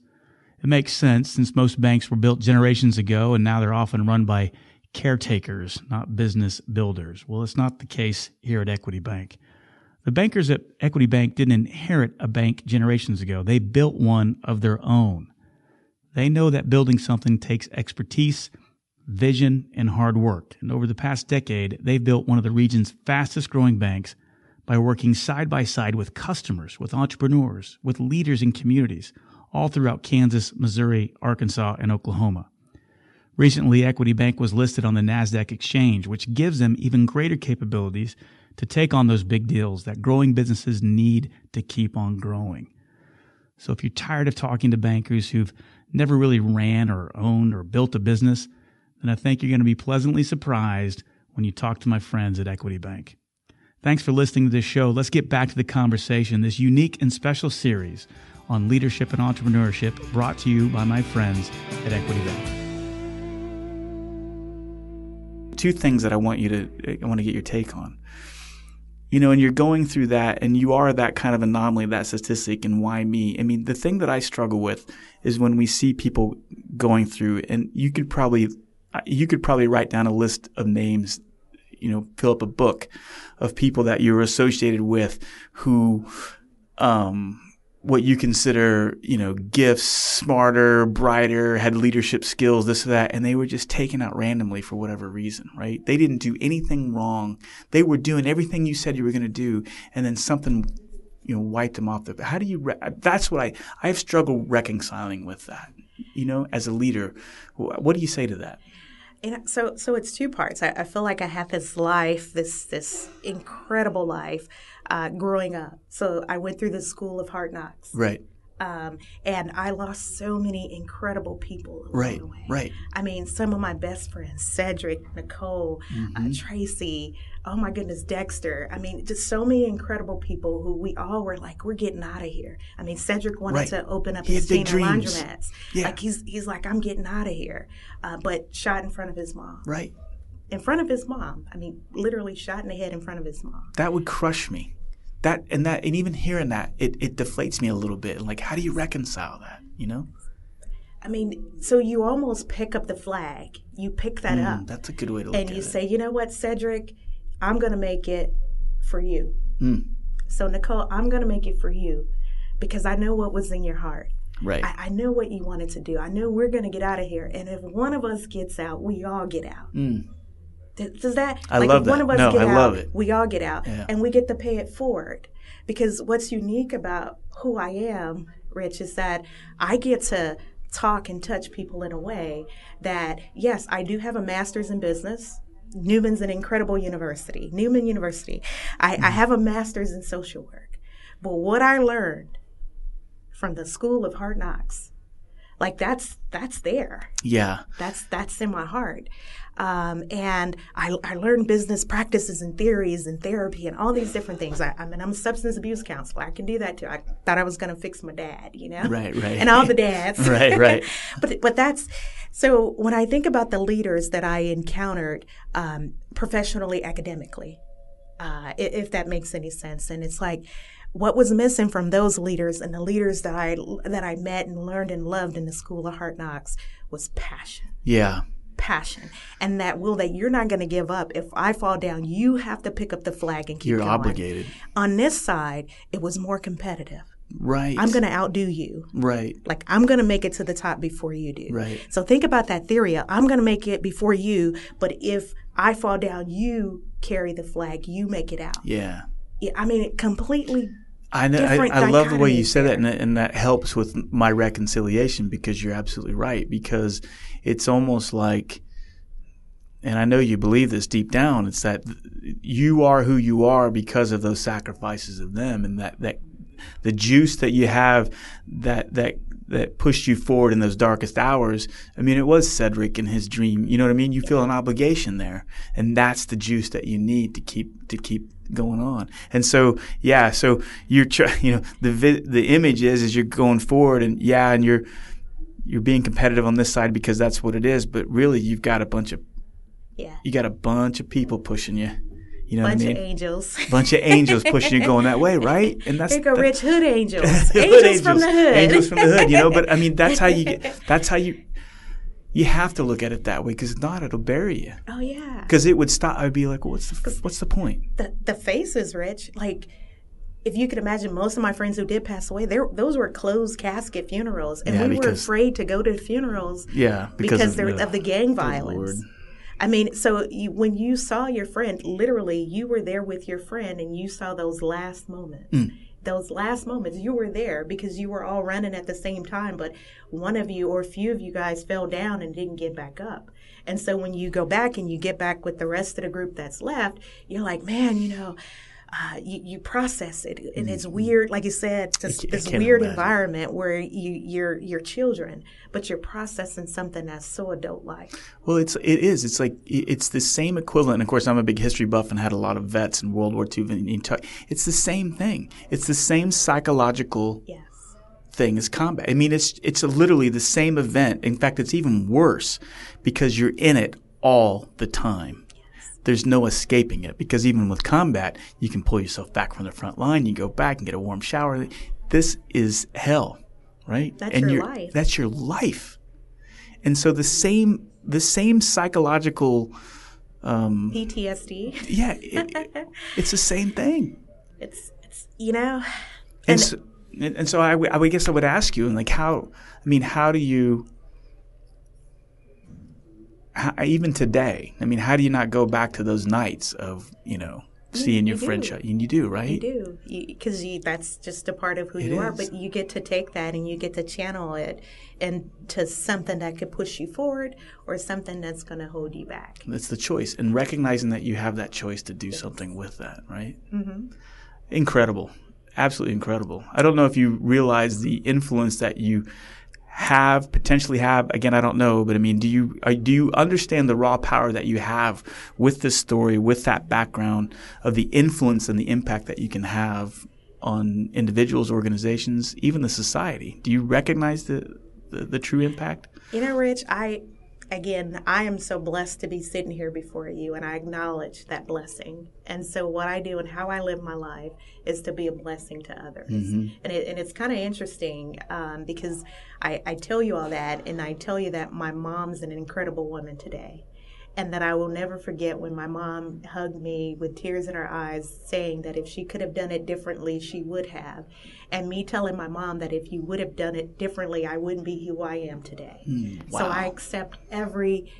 [SPEAKER 2] It makes sense since most banks were built generations ago and now they're often run by caretakers, not business builders. Well, it's not the case here at Equity Bank. The bankers at Equity Bank didn't inherit a bank generations ago. They built one of their own. They know that building something takes expertise, vision, and hard work. And over the past decade, they've built one of the region's fastest growing banks by working side by side with customers, with entrepreneurs, with leaders in communities, all throughout Kansas, Missouri, Arkansas, and Oklahoma. Recently, Equity Bank was listed on the NASDAQ exchange, which gives them even greater capabilities to take on those big deals that growing businesses need to keep on growing. So if you're tired of talking to bankers who've never really ran or owned or built a business, then I think you're going to be pleasantly surprised when you talk to my friends at Equity Bank. Thanks for listening to this show. Let's get back to the conversation, this unique and special series on leadership and entrepreneurship brought to you by my friends at Equity Bank. Two things that I want you to I want to get your take on you know, and you're going through that and you are that kind of anomaly, that statistic, and why me? I mean, the thing that I struggle with is when we see people going through, and you could probably, you could probably write down a list of names, you know, fill up a book of people that you're associated with who, um, what you consider, you know, gifts, smarter, brighter, had leadership skills, this or that, and they were just taken out randomly for whatever reason, right? They didn't do anything wrong. They were doing everything you said you were going to do, and then something, you know, wiped them off the. How do you? Re- that's what I I've struggled reconciling with that. You know, as a leader, what do you say to that?
[SPEAKER 3] And so, so it's two parts. I, I feel like I have this life, this this incredible life uh, growing up. So I went through the school of hard knocks.
[SPEAKER 2] Right.
[SPEAKER 3] Um, and I lost so many incredible people.
[SPEAKER 2] Right, right.
[SPEAKER 3] I mean, some of my best friends, Cedric, Nicole, uh, mm-hmm. uh, Tracy, oh my goodness, Dexter. I mean, just so many incredible people who we all were like, we're getting out of here. I mean, Cedric wanted right. to open up he his Tina laundromats. Yeah. Like he's he's like, I'm getting out of here, uh, but shot in front of his mom.
[SPEAKER 2] Right.
[SPEAKER 3] In front of his mom. I mean, literally shot in the head in front of his mom.
[SPEAKER 2] That would crush me. That and that and even hearing that it, it deflates me a little bit. Like how do you reconcile that you know?
[SPEAKER 3] I mean so you almost pick up the flag. You pick that mm, up.
[SPEAKER 2] that's a good way to look at it.
[SPEAKER 3] and you say you know what cedric? I'm going to make it for you. Mm. so nicole i'm going to make it for you because i know what was in your heart.
[SPEAKER 2] Right.
[SPEAKER 3] I, I know what you wanted to do. I know we're going to get out of here. And if one of us gets out we all get out. Mm. Does that?
[SPEAKER 2] I
[SPEAKER 3] like
[SPEAKER 2] love
[SPEAKER 3] if
[SPEAKER 2] that.
[SPEAKER 3] One of us
[SPEAKER 2] no,
[SPEAKER 3] get
[SPEAKER 2] I
[SPEAKER 3] out. We all get out,
[SPEAKER 2] yeah.
[SPEAKER 3] and we get to pay it forward. Because what's unique about who I am, Rich, is that I get to talk and touch people in a way that, yes, I do have a master's in business. Newman's an incredible university, Newman University. I, mm I have a master's in social work. But what I learned from the School of Hard Knocks like that's that's there
[SPEAKER 2] yeah
[SPEAKER 3] that's that's in my heart um, and I, I learned business practices and theories and therapy and all these different things. I, I mean i'm a substance abuse counselor. I can do that too. I thought i was going to fix my dad you know?
[SPEAKER 2] Right right.
[SPEAKER 3] And all the dads.
[SPEAKER 2] Right right.
[SPEAKER 3] But but that's so when i think about the leaders that i encountered um, professionally academically uh, if that makes any sense. And it's like what was missing from those leaders and the leaders that I that I met and learned and loved in the School of Hard Knocks was passion.
[SPEAKER 2] Yeah.
[SPEAKER 3] Passion and that will that you're not going to give up. If I fall down, you have to pick up the flag and keep
[SPEAKER 2] You're
[SPEAKER 3] going.
[SPEAKER 2] obligated.
[SPEAKER 3] On this side, it was more competitive.
[SPEAKER 2] Right.
[SPEAKER 3] I'm going to outdo you.
[SPEAKER 2] Right.
[SPEAKER 3] Like I'm going to make it to the top before you do.
[SPEAKER 2] Right.
[SPEAKER 3] So think about that theory. I'm going to make it before you, but if I fall down, you carry the flag. You make it out.
[SPEAKER 2] Yeah.
[SPEAKER 3] Yeah. I mean, it completely
[SPEAKER 2] I know. I, I love the way you said that, and, and that helps with my reconciliation because you're absolutely right. Because it's almost like, and I know you believe this deep down. It's that you are who you are because of those sacrifices of them, and that that the juice that you have that that that pushed you forward in those darkest hours. I mean, it was Cedric and his dream. You know what I mean? You feel an obligation there, and that's the juice that you need to keep to keep going on. And so, yeah, so you're, you know, the vi- the image is is you're going forward, and yeah, and you're you're being competitive on this side because that's what it is. But really, you've got a bunch of
[SPEAKER 3] yeah,
[SPEAKER 2] you got a bunch of people pushing you. You know
[SPEAKER 3] bunch
[SPEAKER 2] what I mean?
[SPEAKER 3] of angels.
[SPEAKER 2] Bunch of angels pushing you going that way, right?
[SPEAKER 3] And that's Here go rich hood angels.
[SPEAKER 2] angels,
[SPEAKER 3] angels from the hood.
[SPEAKER 2] Angels from the hood. You know, but I mean, that's how you get. That's how you you have to look at it that way because if not, it'll bury you.
[SPEAKER 3] Oh yeah.
[SPEAKER 2] Because it would stop. I'd be like, well, what's the what's the point?
[SPEAKER 3] The the face is rich. Like, if you could imagine, most of my friends who did pass away, those were closed casket funerals, and yeah, we were afraid to go to funerals.
[SPEAKER 2] Yeah,
[SPEAKER 3] because, because of, the, of, the, gang violence. I mean, so you, when you saw your friend, literally, you were there with your friend, and you saw those last moments. Mm those last moments you were there because you were all running at the same time but one of you or a few of you guys fell down and didn't get back up. And so when you go back and you get back with the rest of the group that's left you're like man you know uh, you, you process it, and it's mm-hmm. weird, like you said, this, this weird imagine. environment where you you're you're children, but you're processing something that's so adult-like.
[SPEAKER 2] Well, it's it is. It's like it's the same equivalent. And of course, I'm a big history buff and had a lot of vets in World War II. It's the same thing. It's the same psychological.
[SPEAKER 3] Yes
[SPEAKER 2] thing as combat. I mean, it's it's literally the same event. In fact, it's even worse because you're in it all the time. There's no escaping it because even with combat, you can pull yourself back from the front line. You go back and get a warm shower. This is hell, right?
[SPEAKER 3] That's
[SPEAKER 2] and
[SPEAKER 3] your life.
[SPEAKER 2] That's your life. And so the same the same psychological um,
[SPEAKER 3] PTSD.
[SPEAKER 2] yeah, it, it- it's the same thing.
[SPEAKER 3] It's it's you know,
[SPEAKER 2] And,
[SPEAKER 3] And-
[SPEAKER 2] so, and, so I, I guess I would ask you, and like, how? I mean, how do you? How, even today, I mean, how do you not go back to those nights of you know seeing
[SPEAKER 3] you
[SPEAKER 2] your
[SPEAKER 3] do.
[SPEAKER 2] friend shot? And you do, right?
[SPEAKER 3] you do because you, that's just a part of who
[SPEAKER 2] It
[SPEAKER 3] you are. But you get to take that and you get to channel it into something that could push you forward or something that's going to hold you back.
[SPEAKER 2] That's the choice, and recognizing that you have that choice to do something with that, right? Mm-hmm. Incredible, absolutely incredible. I don't know if you realize the influence that you have potentially have. Again, I don't know, but I mean, do you uh, do you understand the raw power that you have with this story, with that background of the influence and the impact that you can have on individuals, organizations, even the society? Do you recognize the the, the true impact?
[SPEAKER 3] You know, Rich, I again, I am so blessed to be sitting here before you, and I acknowledge that blessing. And so, what I do and how I live my life is to be a blessing to others. And, it, and it's kind of interesting um, because I, I tell you all that, and I tell you that my mom's an incredible woman today. And that I will never forget when my mom hugged me with tears in her eyes, saying that if she could have done it differently, she would have. And me telling my mom that if you would have done it differently, I wouldn't be who I am today. So I accept every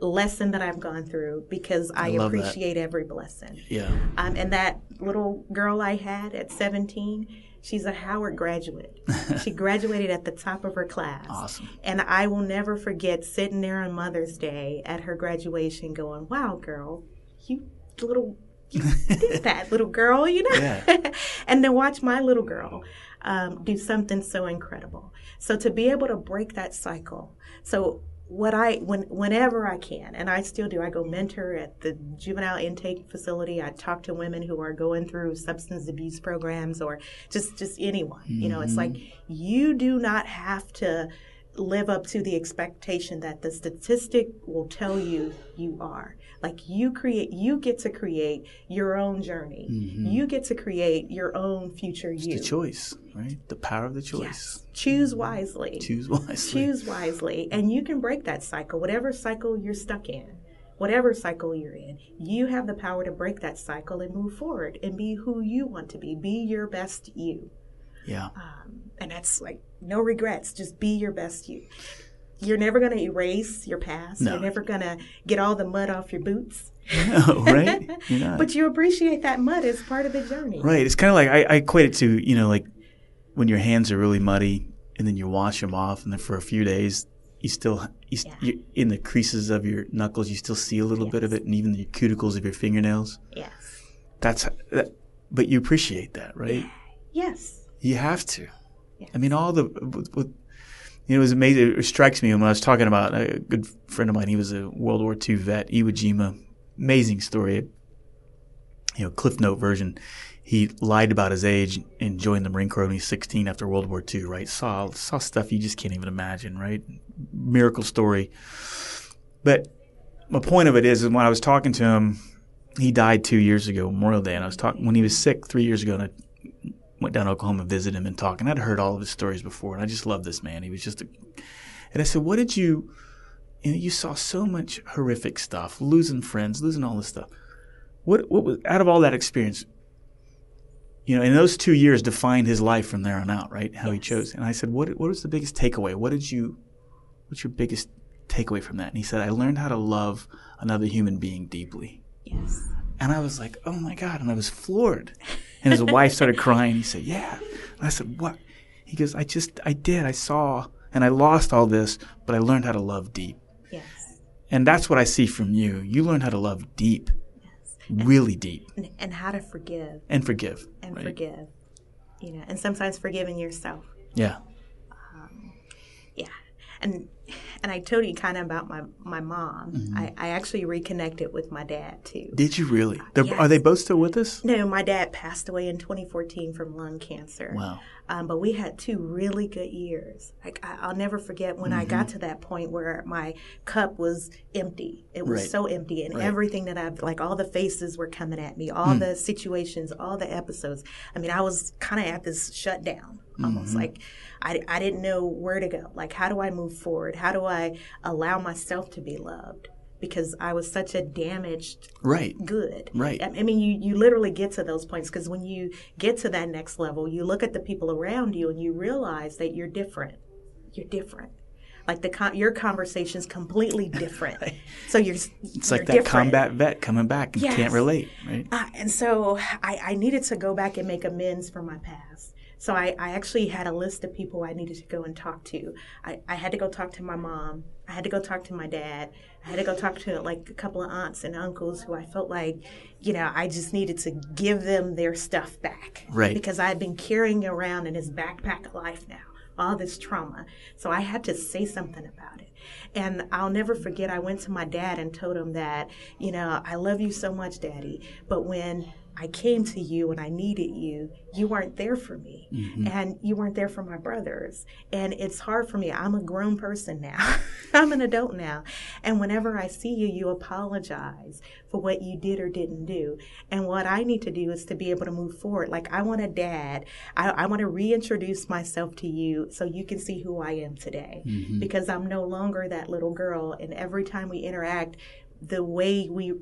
[SPEAKER 3] lesson that I've gone through because I,
[SPEAKER 2] that.
[SPEAKER 3] appreciate every blessing.
[SPEAKER 2] Yeah.
[SPEAKER 3] Um, and that little girl I had at 17, she's a Howard graduate. she graduated at the top of her class.
[SPEAKER 2] Awesome.
[SPEAKER 3] And I will never forget sitting there on Mother's Day at her graduation going, wow, girl, you little, you did that, little girl, you know?
[SPEAKER 2] Yeah.
[SPEAKER 3] and then watch my little girl um, do something so incredible. So to be able to break that cycle. So what I when whenever I can, and I still do, I go mentor at the juvenile intake facility. I talk to women who are going through substance abuse programs or just just anyone. You know, it's mm-hmm. like you do not have to live up to the expectation that the statistic will tell you you are. Like you create, you get to create your own journey. Mm-hmm. You get to create your own future you.
[SPEAKER 2] The choice, right? The power of the choice.
[SPEAKER 3] Yes. Choose mm-hmm. wisely.
[SPEAKER 2] Choose wisely.
[SPEAKER 3] Choose wisely, and you can break that cycle, whatever cycle you're stuck in. Whatever cycle you're in, you have the power to break that cycle and move forward and be who you want to be. Be your best you.
[SPEAKER 2] Yeah.
[SPEAKER 3] Um, and that's like no regrets, just be your best you. You're never going to erase your past.
[SPEAKER 2] No.
[SPEAKER 3] You're never going to get all the mud off your boots.
[SPEAKER 2] No, right?
[SPEAKER 3] But you appreciate that mud as part of the journey.
[SPEAKER 2] right. It's kind of like I, I equate it to, you know, like when your hands are really muddy and then you wash them off and then for a few days you still, you,
[SPEAKER 3] Yeah.
[SPEAKER 2] in the creases of your knuckles, you still see a little bit of it and even the cuticles of your fingernails.
[SPEAKER 3] Yes.
[SPEAKER 2] That's, that, but you appreciate that, right?
[SPEAKER 3] Yes.
[SPEAKER 2] You have to.
[SPEAKER 3] Yes.
[SPEAKER 2] I mean, all the, with, with, it was amazing. It strikes me when I was talking about a good friend of mine. He was a World War II vet, Iwo Jima. Amazing story. You know, Cliff Note version. He lied about his age and joined the Marine Corps when he was 16 after World War II, right? Saw, saw stuff you just can't even imagine, right? Miracle story. But my point of it is, is when I was talking to him, he died two years ago, Memorial Day, and I was talking when he was sick three years ago, and I went down to Oklahoma and visited him and talked. And I'd heard all of his stories before, and I just loved this man. He was just a. And I said, "What did you? You know, you saw so much horrific stuff, losing friends, losing all this stuff. What? What was out of all that experience? You know, in those two years defined his life from there on out, right? How he chose. And I said, "What? What was the biggest takeaway? What did you? What's your biggest takeaway from that?" And he said, "I learned how to love another human being deeply."
[SPEAKER 3] Yes.
[SPEAKER 2] And I was like, oh my God. And I was floored. And his wife started crying. He said, yeah. And I said, what? He goes, I just, I did. I saw and I lost all this, but I learned how to love deep.
[SPEAKER 3] Yes.
[SPEAKER 2] And that's what I see from you. You learned how to love deep, yes. really deep,
[SPEAKER 3] And, and how to forgive
[SPEAKER 2] and forgive.
[SPEAKER 3] and
[SPEAKER 2] right?
[SPEAKER 3] forgive. You know, and sometimes forgiving yourself.
[SPEAKER 2] Yeah.
[SPEAKER 3] Um, yeah. And and I told you kind of about my my mom. Mm-hmm. I, I actually reconnected with my dad too.
[SPEAKER 2] Did you really? Yes. Are they both still with us?
[SPEAKER 3] No, my dad passed away in 2014 from lung cancer.
[SPEAKER 2] Wow.
[SPEAKER 3] Um, but we had two really good years. Like I, will never forget when mm-hmm. I got to that point where my cup was empty. It was right. so empty, and right. everything that I've like all the faces were coming at me, all mm. the situations, all the episodes. I mean, I was kind of at this shutdown almost mm-hmm. like I, I didn't know where to go. Like, how do I move forward? How do I allow myself to be loved? Because I was such a damaged
[SPEAKER 2] right
[SPEAKER 3] good
[SPEAKER 2] right.
[SPEAKER 3] I, mean, you you literally get to those points because when you get to that next level, you look at the people around you and you realize that you're different. You're different like the con- your conversation's completely different. So you're
[SPEAKER 2] it's
[SPEAKER 3] you're
[SPEAKER 2] like that different. combat vet coming back. You yes. can't relate, right?
[SPEAKER 3] Uh, and so I, I needed to go back and make amends for my past. So I, I actually had a list of people I needed to go and talk to. I, I had to go talk to my mom. I had to go talk to my dad. I had to go talk to like a couple of aunts and uncles who I felt like, you know, I just needed to give them their stuff back.
[SPEAKER 2] Right.
[SPEAKER 3] Because I had been carrying around in his backpack of life now, all this trauma. So I had to say something about it. And I'll never forget, I went to my dad and told him that, you know, I love you so much, daddy. But when I came to you and I needed you. You weren't there for me. Mm-hmm. And you weren't there for my brothers. And it's hard for me. I'm a grown person now. I'm an adult now. And whenever I see you, you apologize for what you did or didn't do. And what I need to do is to be able to move forward. Like, I want a dad. I, I want to reintroduce myself to you so you can see who I am today. Mm-hmm. Because I'm no longer that little girl. And every time we interact, the way we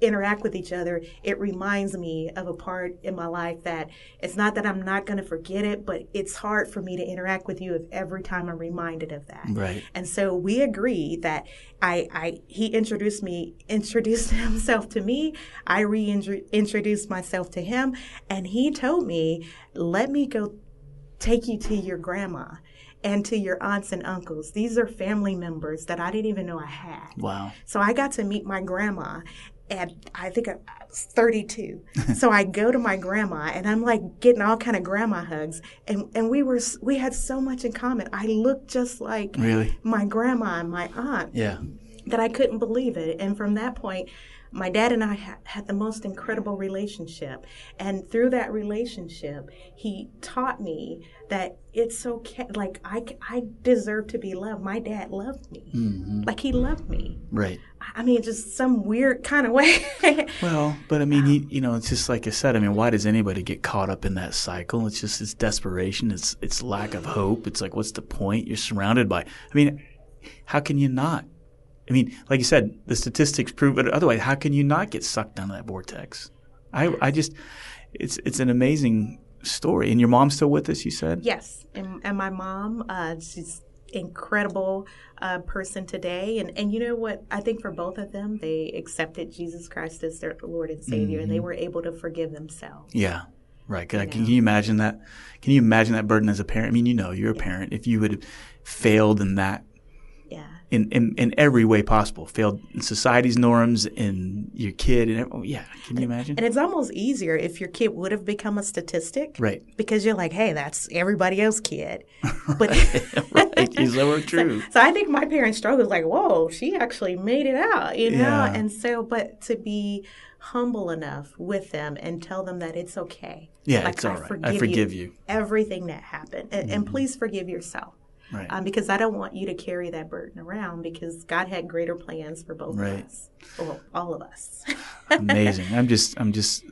[SPEAKER 3] interact with each other, it reminds me of a part in my life that it's not that I'm not going to forget it, but it's hard for me to interact with you if every time I'm reminded of that.
[SPEAKER 2] Right.
[SPEAKER 3] And so we agree that I, I he introduced me, introduced himself to me. I reintroduced myself to him, and he told me, "Let me go take you to your grandma." and to your aunts and uncles. These are family members that I didn't even know I had.
[SPEAKER 2] Wow.
[SPEAKER 3] So I got to meet my grandma at I think I was 32. so I go to my grandma and I'm like getting all kind of grandma hugs and and we were we had so much in common. I looked just like
[SPEAKER 2] really
[SPEAKER 3] my grandma and my aunt.
[SPEAKER 2] Yeah.
[SPEAKER 3] That I couldn't believe it. And from that point, my dad and I ha- had the most incredible relationship. And through that relationship, he taught me that it's okay. Like, I, I deserve to be loved. My dad loved me. Mm-hmm. Like, he loved me.
[SPEAKER 2] Right.
[SPEAKER 3] I mean, just some weird kind of way.
[SPEAKER 2] well, but I mean, he, you know, it's just like I said. I mean, why does anybody get caught up in that cycle? It's just it's desperation. It's it's lack of hope. It's like, what's the point? You're surrounded by. I mean, how can you not? I mean, like you said, the statistics prove it. Otherwise, how can you not get sucked down that vortex? I, I just, it's, it's an amazing story. And your mom's still with us, you said?
[SPEAKER 3] Yes. And, and my mom, uh, she's incredible uh, person today. And, and you know what? I think for both of them, they accepted Jesus Christ as their Lord and Savior, mm-hmm. and they mm-hmm. were able to forgive themselves.
[SPEAKER 2] Yeah. Right. Can, you can you imagine that? Can you imagine that burden as a parent? I mean, you know, you're a parent. If you would have failed in that. In, in, in every way possible. Failed in society's norms, in your kid, and oh, yeah, can you imagine?
[SPEAKER 3] And it's almost easier if your kid would have become a statistic,
[SPEAKER 2] right?
[SPEAKER 3] Because you're like, hey, that's everybody else's kid.
[SPEAKER 2] But right, is that true?
[SPEAKER 3] So, so, I think my parents struggled like, whoa, she actually made it out, you know. Yeah. And so, but to be humble enough with them and tell them that it's okay.
[SPEAKER 2] Yeah, like, it's all right. Forgive I forgive you, you.
[SPEAKER 3] everything that happened, and, mm-hmm. and please forgive yourself.
[SPEAKER 2] Right.
[SPEAKER 3] Um, because I don't want you to carry that burden around because God had greater plans for both right. of us, or all of us.
[SPEAKER 2] Amazing. I'm just, I'm just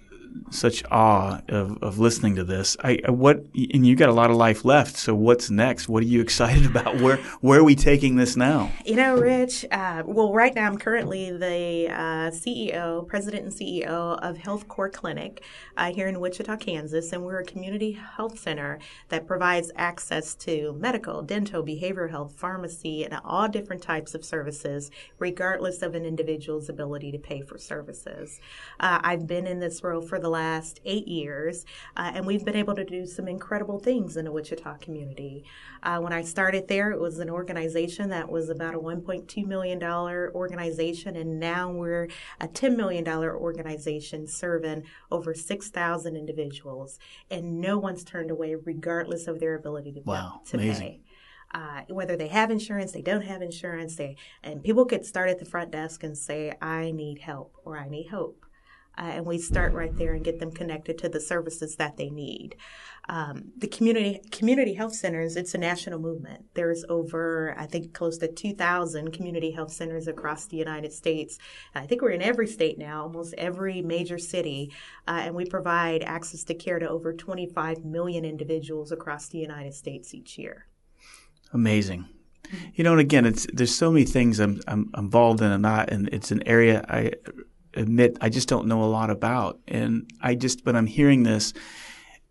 [SPEAKER 2] such awe of, of listening to this. I what and you got a lot of life left. So what's next? What are you excited about? Where where are we taking this now?
[SPEAKER 3] You know, Rich. Uh, well, right now I'm currently the uh, CEO, president and CEO of Health Core Clinic uh, here in Wichita, Kansas, and we're a community health center that provides access to medical, dental, behavioral health, pharmacy, and all different types of services, regardless of an individual's ability to pay for services. Uh, I've been in this role for the the last eight years, uh, and we've been able to do some incredible things in the Wichita community. Uh, when I started there, it was an organization that was about a $1.2 million organization, and now we're a $10 million organization serving over 6,000 individuals, and no one's turned away regardless of their ability to,
[SPEAKER 2] wow,
[SPEAKER 3] to
[SPEAKER 2] amazing.
[SPEAKER 3] pay. uh, whether they have insurance, they don't have insurance, they and people could start at the front desk and say, "I need help" or "I need hope." Uh, and we start right there and get them connected to the services that they need. Um, the community community health centers it's a national movement. There's over I think close to 2,000 community health centers across the United States. I think we're in every state now, almost every major city, uh, and we provide access to care to over 25 million individuals across the United States each year.
[SPEAKER 2] Amazing. You know, and again, it's there's so many things I'm, I'm involved in and not, and it's an area I admit I just don't know a lot about. And I just, but I'm hearing this,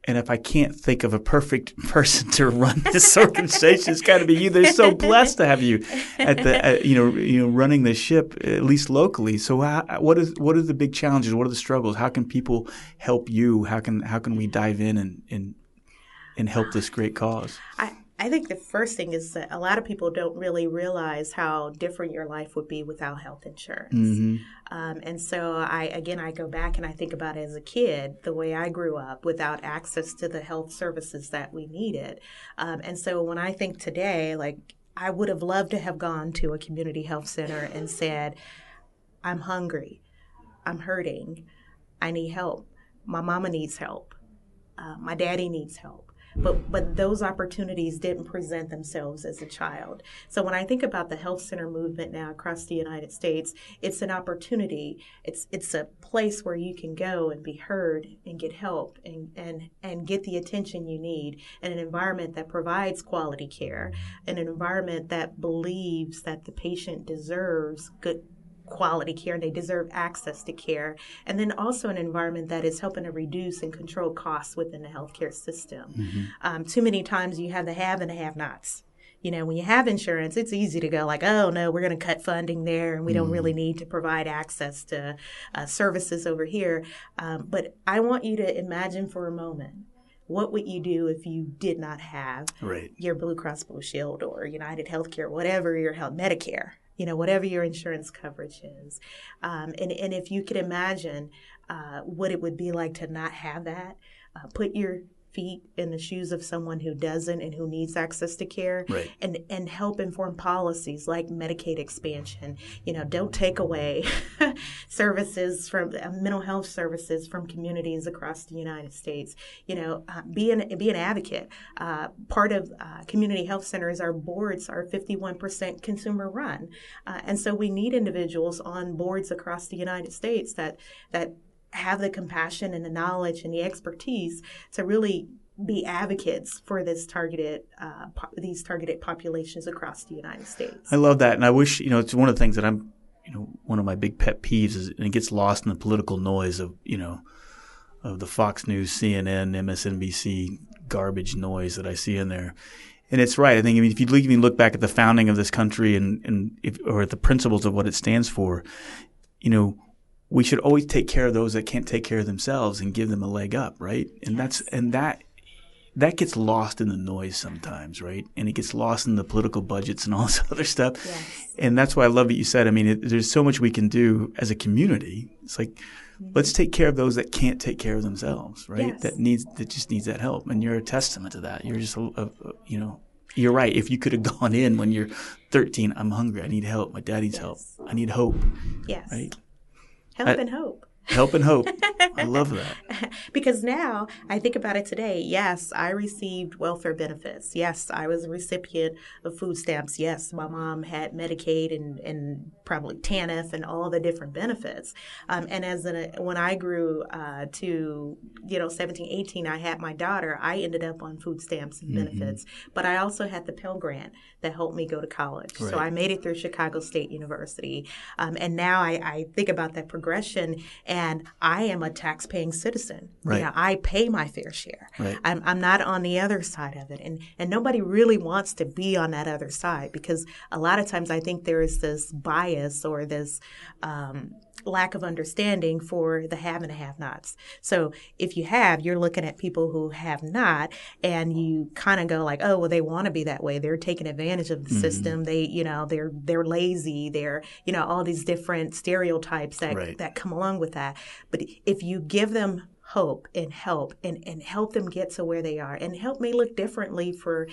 [SPEAKER 2] and if I can't think of a perfect person to run this organization, it's got to be you. They're so blessed to have you at the, at, you know, you know, running the ship at least locally. So, how, what is what are the big challenges? What are the struggles? How can people help you? How can how can we dive in and and and help this great cause?
[SPEAKER 3] I, I think the first thing is that a lot of people don't really realize how different your life would be without health insurance. Mm-hmm. Um, and so I, again, I go back and I think about it as a kid, the way I grew up without access to the health services that we needed. Um, and so when I think today, like I would have loved to have gone to a community health center and said, I'm hungry, I'm hurting, I need help, my mama needs help, uh, my daddy needs help but but those opportunities didn't present themselves as a child. So when I think about the health center movement now across the United States, it's an opportunity. It's it's a place where you can go and be heard and get help and and and get the attention you need in an environment that provides quality care, an environment that believes that the patient deserves good quality care and they deserve access to care. And then also an environment that is helping to reduce and control costs within the healthcare system. Mm-hmm. Um, too many times you have the have and the have nots. You know, when you have insurance, it's easy to go like, oh no, we're going to cut funding there and we don't really mm-hmm. need to provide access to uh, services over here. Um, but I want you to imagine for a moment what would you do if you did not have
[SPEAKER 2] right.
[SPEAKER 3] your Blue Cross Blue Shield or United Healthcare, whatever your health Medicare? you know, whatever your insurance coverage is. Um, and, and if you could imagine uh, what it would be like to not have that, uh, put your feet in the shoes of someone who doesn't and who needs access to care
[SPEAKER 2] right.
[SPEAKER 3] and and help inform policies like Medicaid expansion. You know don't take away services from uh, mental health services from communities across the United States. You know uh, be an be an advocate. Uh, part of uh, community health centers our boards are 51% consumer run. Uh, and so we need individuals on boards across the United States that that have the compassion and the knowledge and the expertise to really be advocates for this targeted uh, po- these targeted populations across the United States.
[SPEAKER 2] I love that, and I wish you know it's one of the things that I'm you know one of my big pet peeves is and it gets lost in the political noise of you know of the Fox News, CNN, MSNBC garbage noise that I see in there. And it's right. I think I mean, if you even look back at the founding of this country and, and if, or at the principles of what it stands for, you know, we should always take care of those that can't take care of themselves and give them a leg up, right? And yes. that's and that that gets lost in the noise sometimes, right? And it gets lost in the political budgets and all this other stuff. Yes. And that's why I love what you said. I mean, it, there's so much we can do as a community. It's like mm-hmm. let's take care of those that can't take care of themselves, right? Yes. That needs that just needs that help. And you're a testament to that. You're just a, a, a you know you're right. If you could have gone in when you're 13, I'm hungry. I need help. My dad needs yes. help. I need hope.
[SPEAKER 3] Yes.
[SPEAKER 2] Right.
[SPEAKER 3] Help I, and hope.
[SPEAKER 2] Help and hope. I love that.
[SPEAKER 3] because now I think about it today. Yes, I received welfare benefits. Yes, I was a recipient of food stamps. Yes, my mom had Medicaid and, and probably TANF and all the different benefits. Um, and as an, when I grew uh, to, you know, 17, 18, I had my daughter, I ended up on food stamps and mm-hmm. benefits. But I also had the Pell Grant that helped me go to college. Right. So I made it through Chicago State University. Um, and now I, I think about that progression and I am a tax-paying citizen.
[SPEAKER 2] Right.
[SPEAKER 3] You know, I pay my fair share.
[SPEAKER 2] Right.
[SPEAKER 3] I'm, I'm not on the other side of it, and and nobody really wants to be on that other side because a lot of times I think there is this bias or this. Um, lack of understanding for the have and the have nots. So if you have, you're looking at people who have not and you kind of go like, oh, well, they want to be that way. They're taking advantage of the mm-hmm. system. They, you know, they're, they're lazy. They're, you know, all these different stereotypes that,
[SPEAKER 2] right.
[SPEAKER 3] that come along with that. But if you give them hope and help and, and help them get to where they are and help me look differently for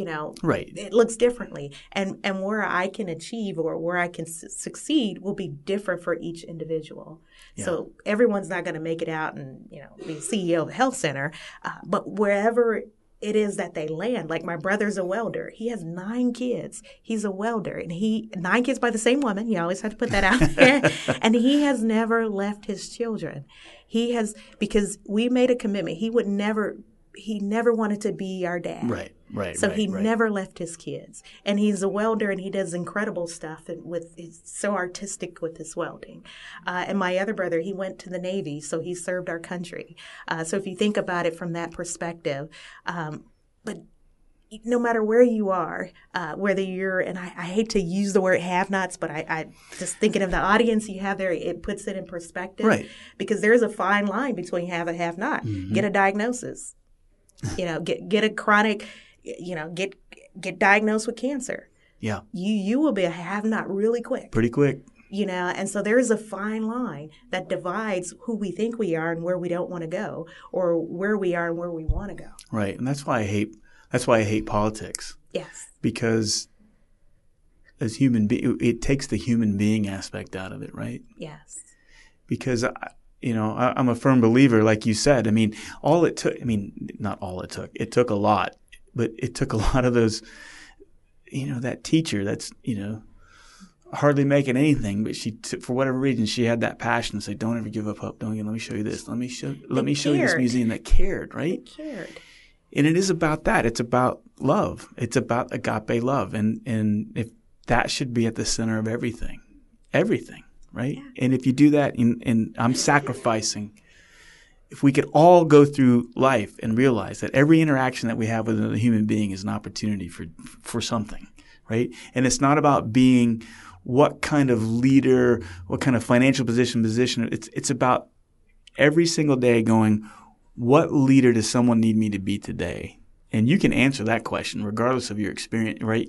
[SPEAKER 3] you know
[SPEAKER 2] right
[SPEAKER 3] it looks differently and and where i can achieve or where i can su- succeed will be different for each individual yeah. so everyone's not going to make it out and you know be ceo of a health center uh, but wherever it is that they land. Like my brother's a welder. He has nine kids. He's a welder and he nine kids by the same woman. You always have to put that out there. and he has never left his children. He has because we made a commitment. He would never he never wanted to be our dad.
[SPEAKER 2] Right, right.
[SPEAKER 3] So
[SPEAKER 2] right,
[SPEAKER 3] he
[SPEAKER 2] right.
[SPEAKER 3] never left his kids, and he's a welder, and he does incredible stuff. And with he's so artistic with his welding. Uh, and my other brother, he went to the Navy, so he served our country. Uh, so if you think about it from that perspective, um, but no matter where you are, uh, whether you're, and I, I, hate to use the word have nots, but I, I, just thinking of the audience you have there, it puts it in perspective.
[SPEAKER 2] Right.
[SPEAKER 3] Because there's a fine line between have and have not. Mm-hmm. Get a diagnosis you know, get get a chronic, you know, get get diagnosed with cancer.
[SPEAKER 2] Yeah.
[SPEAKER 3] You you will be a have not really quick.
[SPEAKER 2] Pretty quick.
[SPEAKER 3] You know, and so there is a fine line that divides who we think we are and where we don't want to go, or where we are and where we want to go.
[SPEAKER 2] Right, and that's why I hate that's why I hate politics.
[SPEAKER 3] Yes.
[SPEAKER 2] Because as human be- it takes the human being aspect out of it, right?
[SPEAKER 3] Yes.
[SPEAKER 2] Because I, you know, I, am a firm believer, like you said. I mean, all it took, I mean, not all it took, it took a lot, but it took a lot of those, you know, that teacher that's, you know, hardly making anything, but she, t- for whatever reason, she had that passion to say, don't ever give up hope. Don't, you let me show you this. Let me show, let
[SPEAKER 3] they
[SPEAKER 2] me show
[SPEAKER 3] cared.
[SPEAKER 2] you this museum that cared, right?
[SPEAKER 3] They cared.
[SPEAKER 2] And it is about that. It's about love. It's about agape love. And, and if that should be at the center of everything, everything right? Yeah. And if you do that, and, and I'm sacrificing, if we could all go through life and realize that every interaction that we have with another human being is an opportunity for for something, right? And it's not about being what kind of leader, what kind of financial position, position. It's it's about every single day going, what leader does someone need me to be today? And you can answer that question regardless of your experience, right?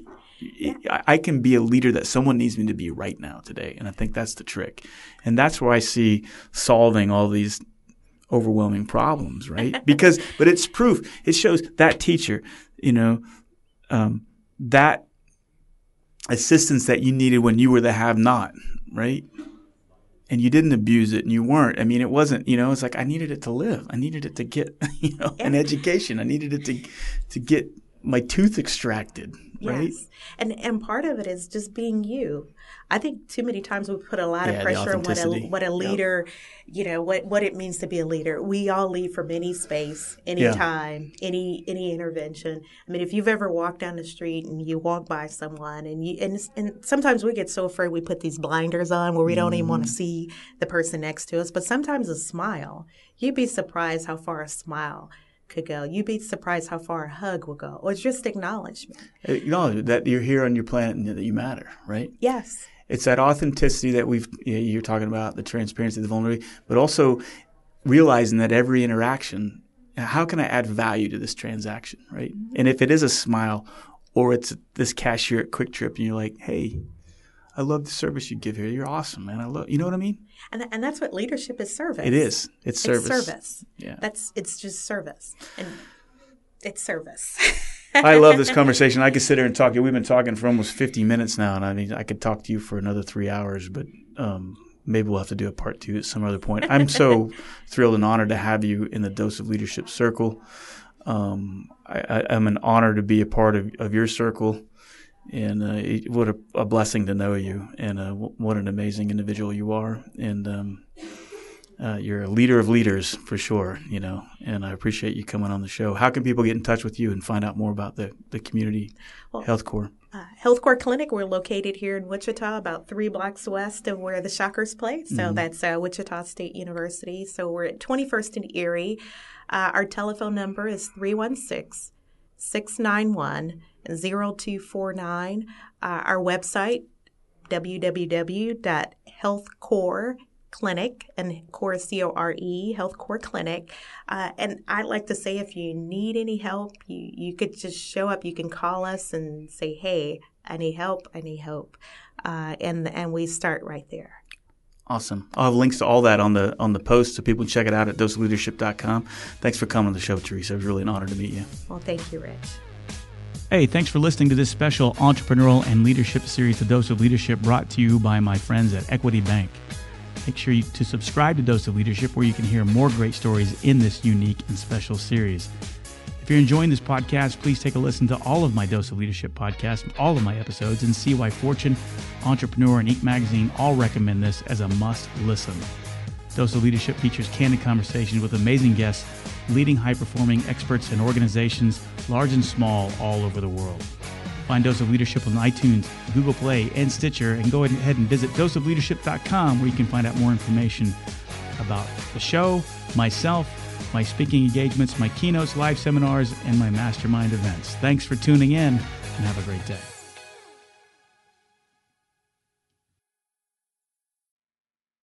[SPEAKER 2] I can be a leader that someone needs me to be right now today. And I think that's the trick. And that's where I see solving all these overwhelming problems, right? because, but it's proof. It shows that teacher, you know, um, that assistance that you needed when you were the have not, right? And you didn't abuse it and you weren't. I mean, it wasn't, you know, it's like I needed it to live. I needed it to get, you know, an education. I needed it to, to get my tooth extracted, right?
[SPEAKER 3] Yes. And and part of it is just being you. I think too many times we put a lot yeah, of pressure on what a what a leader, you know, what what it means to be a leader. We all lead from any space, any yeah. time, any any intervention. I mean, if you've ever walked down the street and you walk by someone and you and and sometimes we get so afraid we put these blinders on where we don't mm. even want to see the person next to us, but sometimes a smile. You'd be surprised how far a smile could go. You'd be surprised how far a hug will go, or just acknowledgement.
[SPEAKER 2] Acknowledge that you're here on your planet and that you matter, right?
[SPEAKER 3] Yes.
[SPEAKER 2] It's that authenticity that we've you're talking about, the transparency, the vulnerability, but also realizing that every interaction, how can I add value to this transaction, right? Mm-hmm. And if it is a smile, or it's this cashier at QuikTrip, and you're like, hey, I love the service you give here. You're awesome, man. I love, you know what I mean?
[SPEAKER 3] And, and that's what leadership is service.
[SPEAKER 2] It is. It's service.
[SPEAKER 3] It's service.
[SPEAKER 2] Yeah.
[SPEAKER 3] That's, it's just service. And it's service.
[SPEAKER 2] I love this conversation. I could sit here and talk. To you. We've been talking for almost 50 minutes now. And I mean, I could talk to you for another three hours, but, um, maybe we'll have to do a part two at some other point. I'm so thrilled and honored to have you in the Dose of Leadership Circle. Um, I, am an honor to be a part of, of your circle and uh, it, what a, a, blessing to know you, and uh, what an amazing individual you are, and um, uh, you're a leader of leaders for sure, you know. And I appreciate you coming on the show. How can people get in touch with you and find out more about the the community well, health core?
[SPEAKER 3] Uh, health Core Clinic. We're located here in Wichita, about three blocks west of where the Shockers play. So mm-hmm. that's uh, Wichita State University. So we're at 21st and Erie. Uh, our telephone number is 316 691 0249. Uh, our website, www.healthcore.clinic and core c-o-r-e health core clinic uh, and i'd like to say if you need any help you, you could just show up you can call us and say hey i need help i need help uh, and and we start right there
[SPEAKER 2] Awesome. I'll have links to all that on the on the post so people can check it out at doseofleadership.com. Thanks for coming to the show, Teresa. It was really an honor to meet you.
[SPEAKER 3] Well, thank you, Rich.
[SPEAKER 2] Hey, thanks for listening to this special entrepreneurial and leadership series, The Dose of Leadership, brought to you by my friends at Equity Bank. Make sure you, to subscribe to Dose of Leadership, where you can hear more great stories in this unique and special series. If you're enjoying this podcast, please take a listen to all of my Dose of Leadership podcasts, all of my episodes, and see why Fortune, Entrepreneur, and Inc. magazine all recommend this as a must listen. Dose of Leadership features candid conversations with amazing guests, leading high performing experts and organizations, large and small, all over the world. Find Dose of Leadership on iTunes, Google Play, and Stitcher, and go ahead and visit doseofleadership.com where you can find out more information about the show, myself, my speaking engagements, my keynotes, live seminars, and my mastermind events. Thanks for tuning in, and have a great day.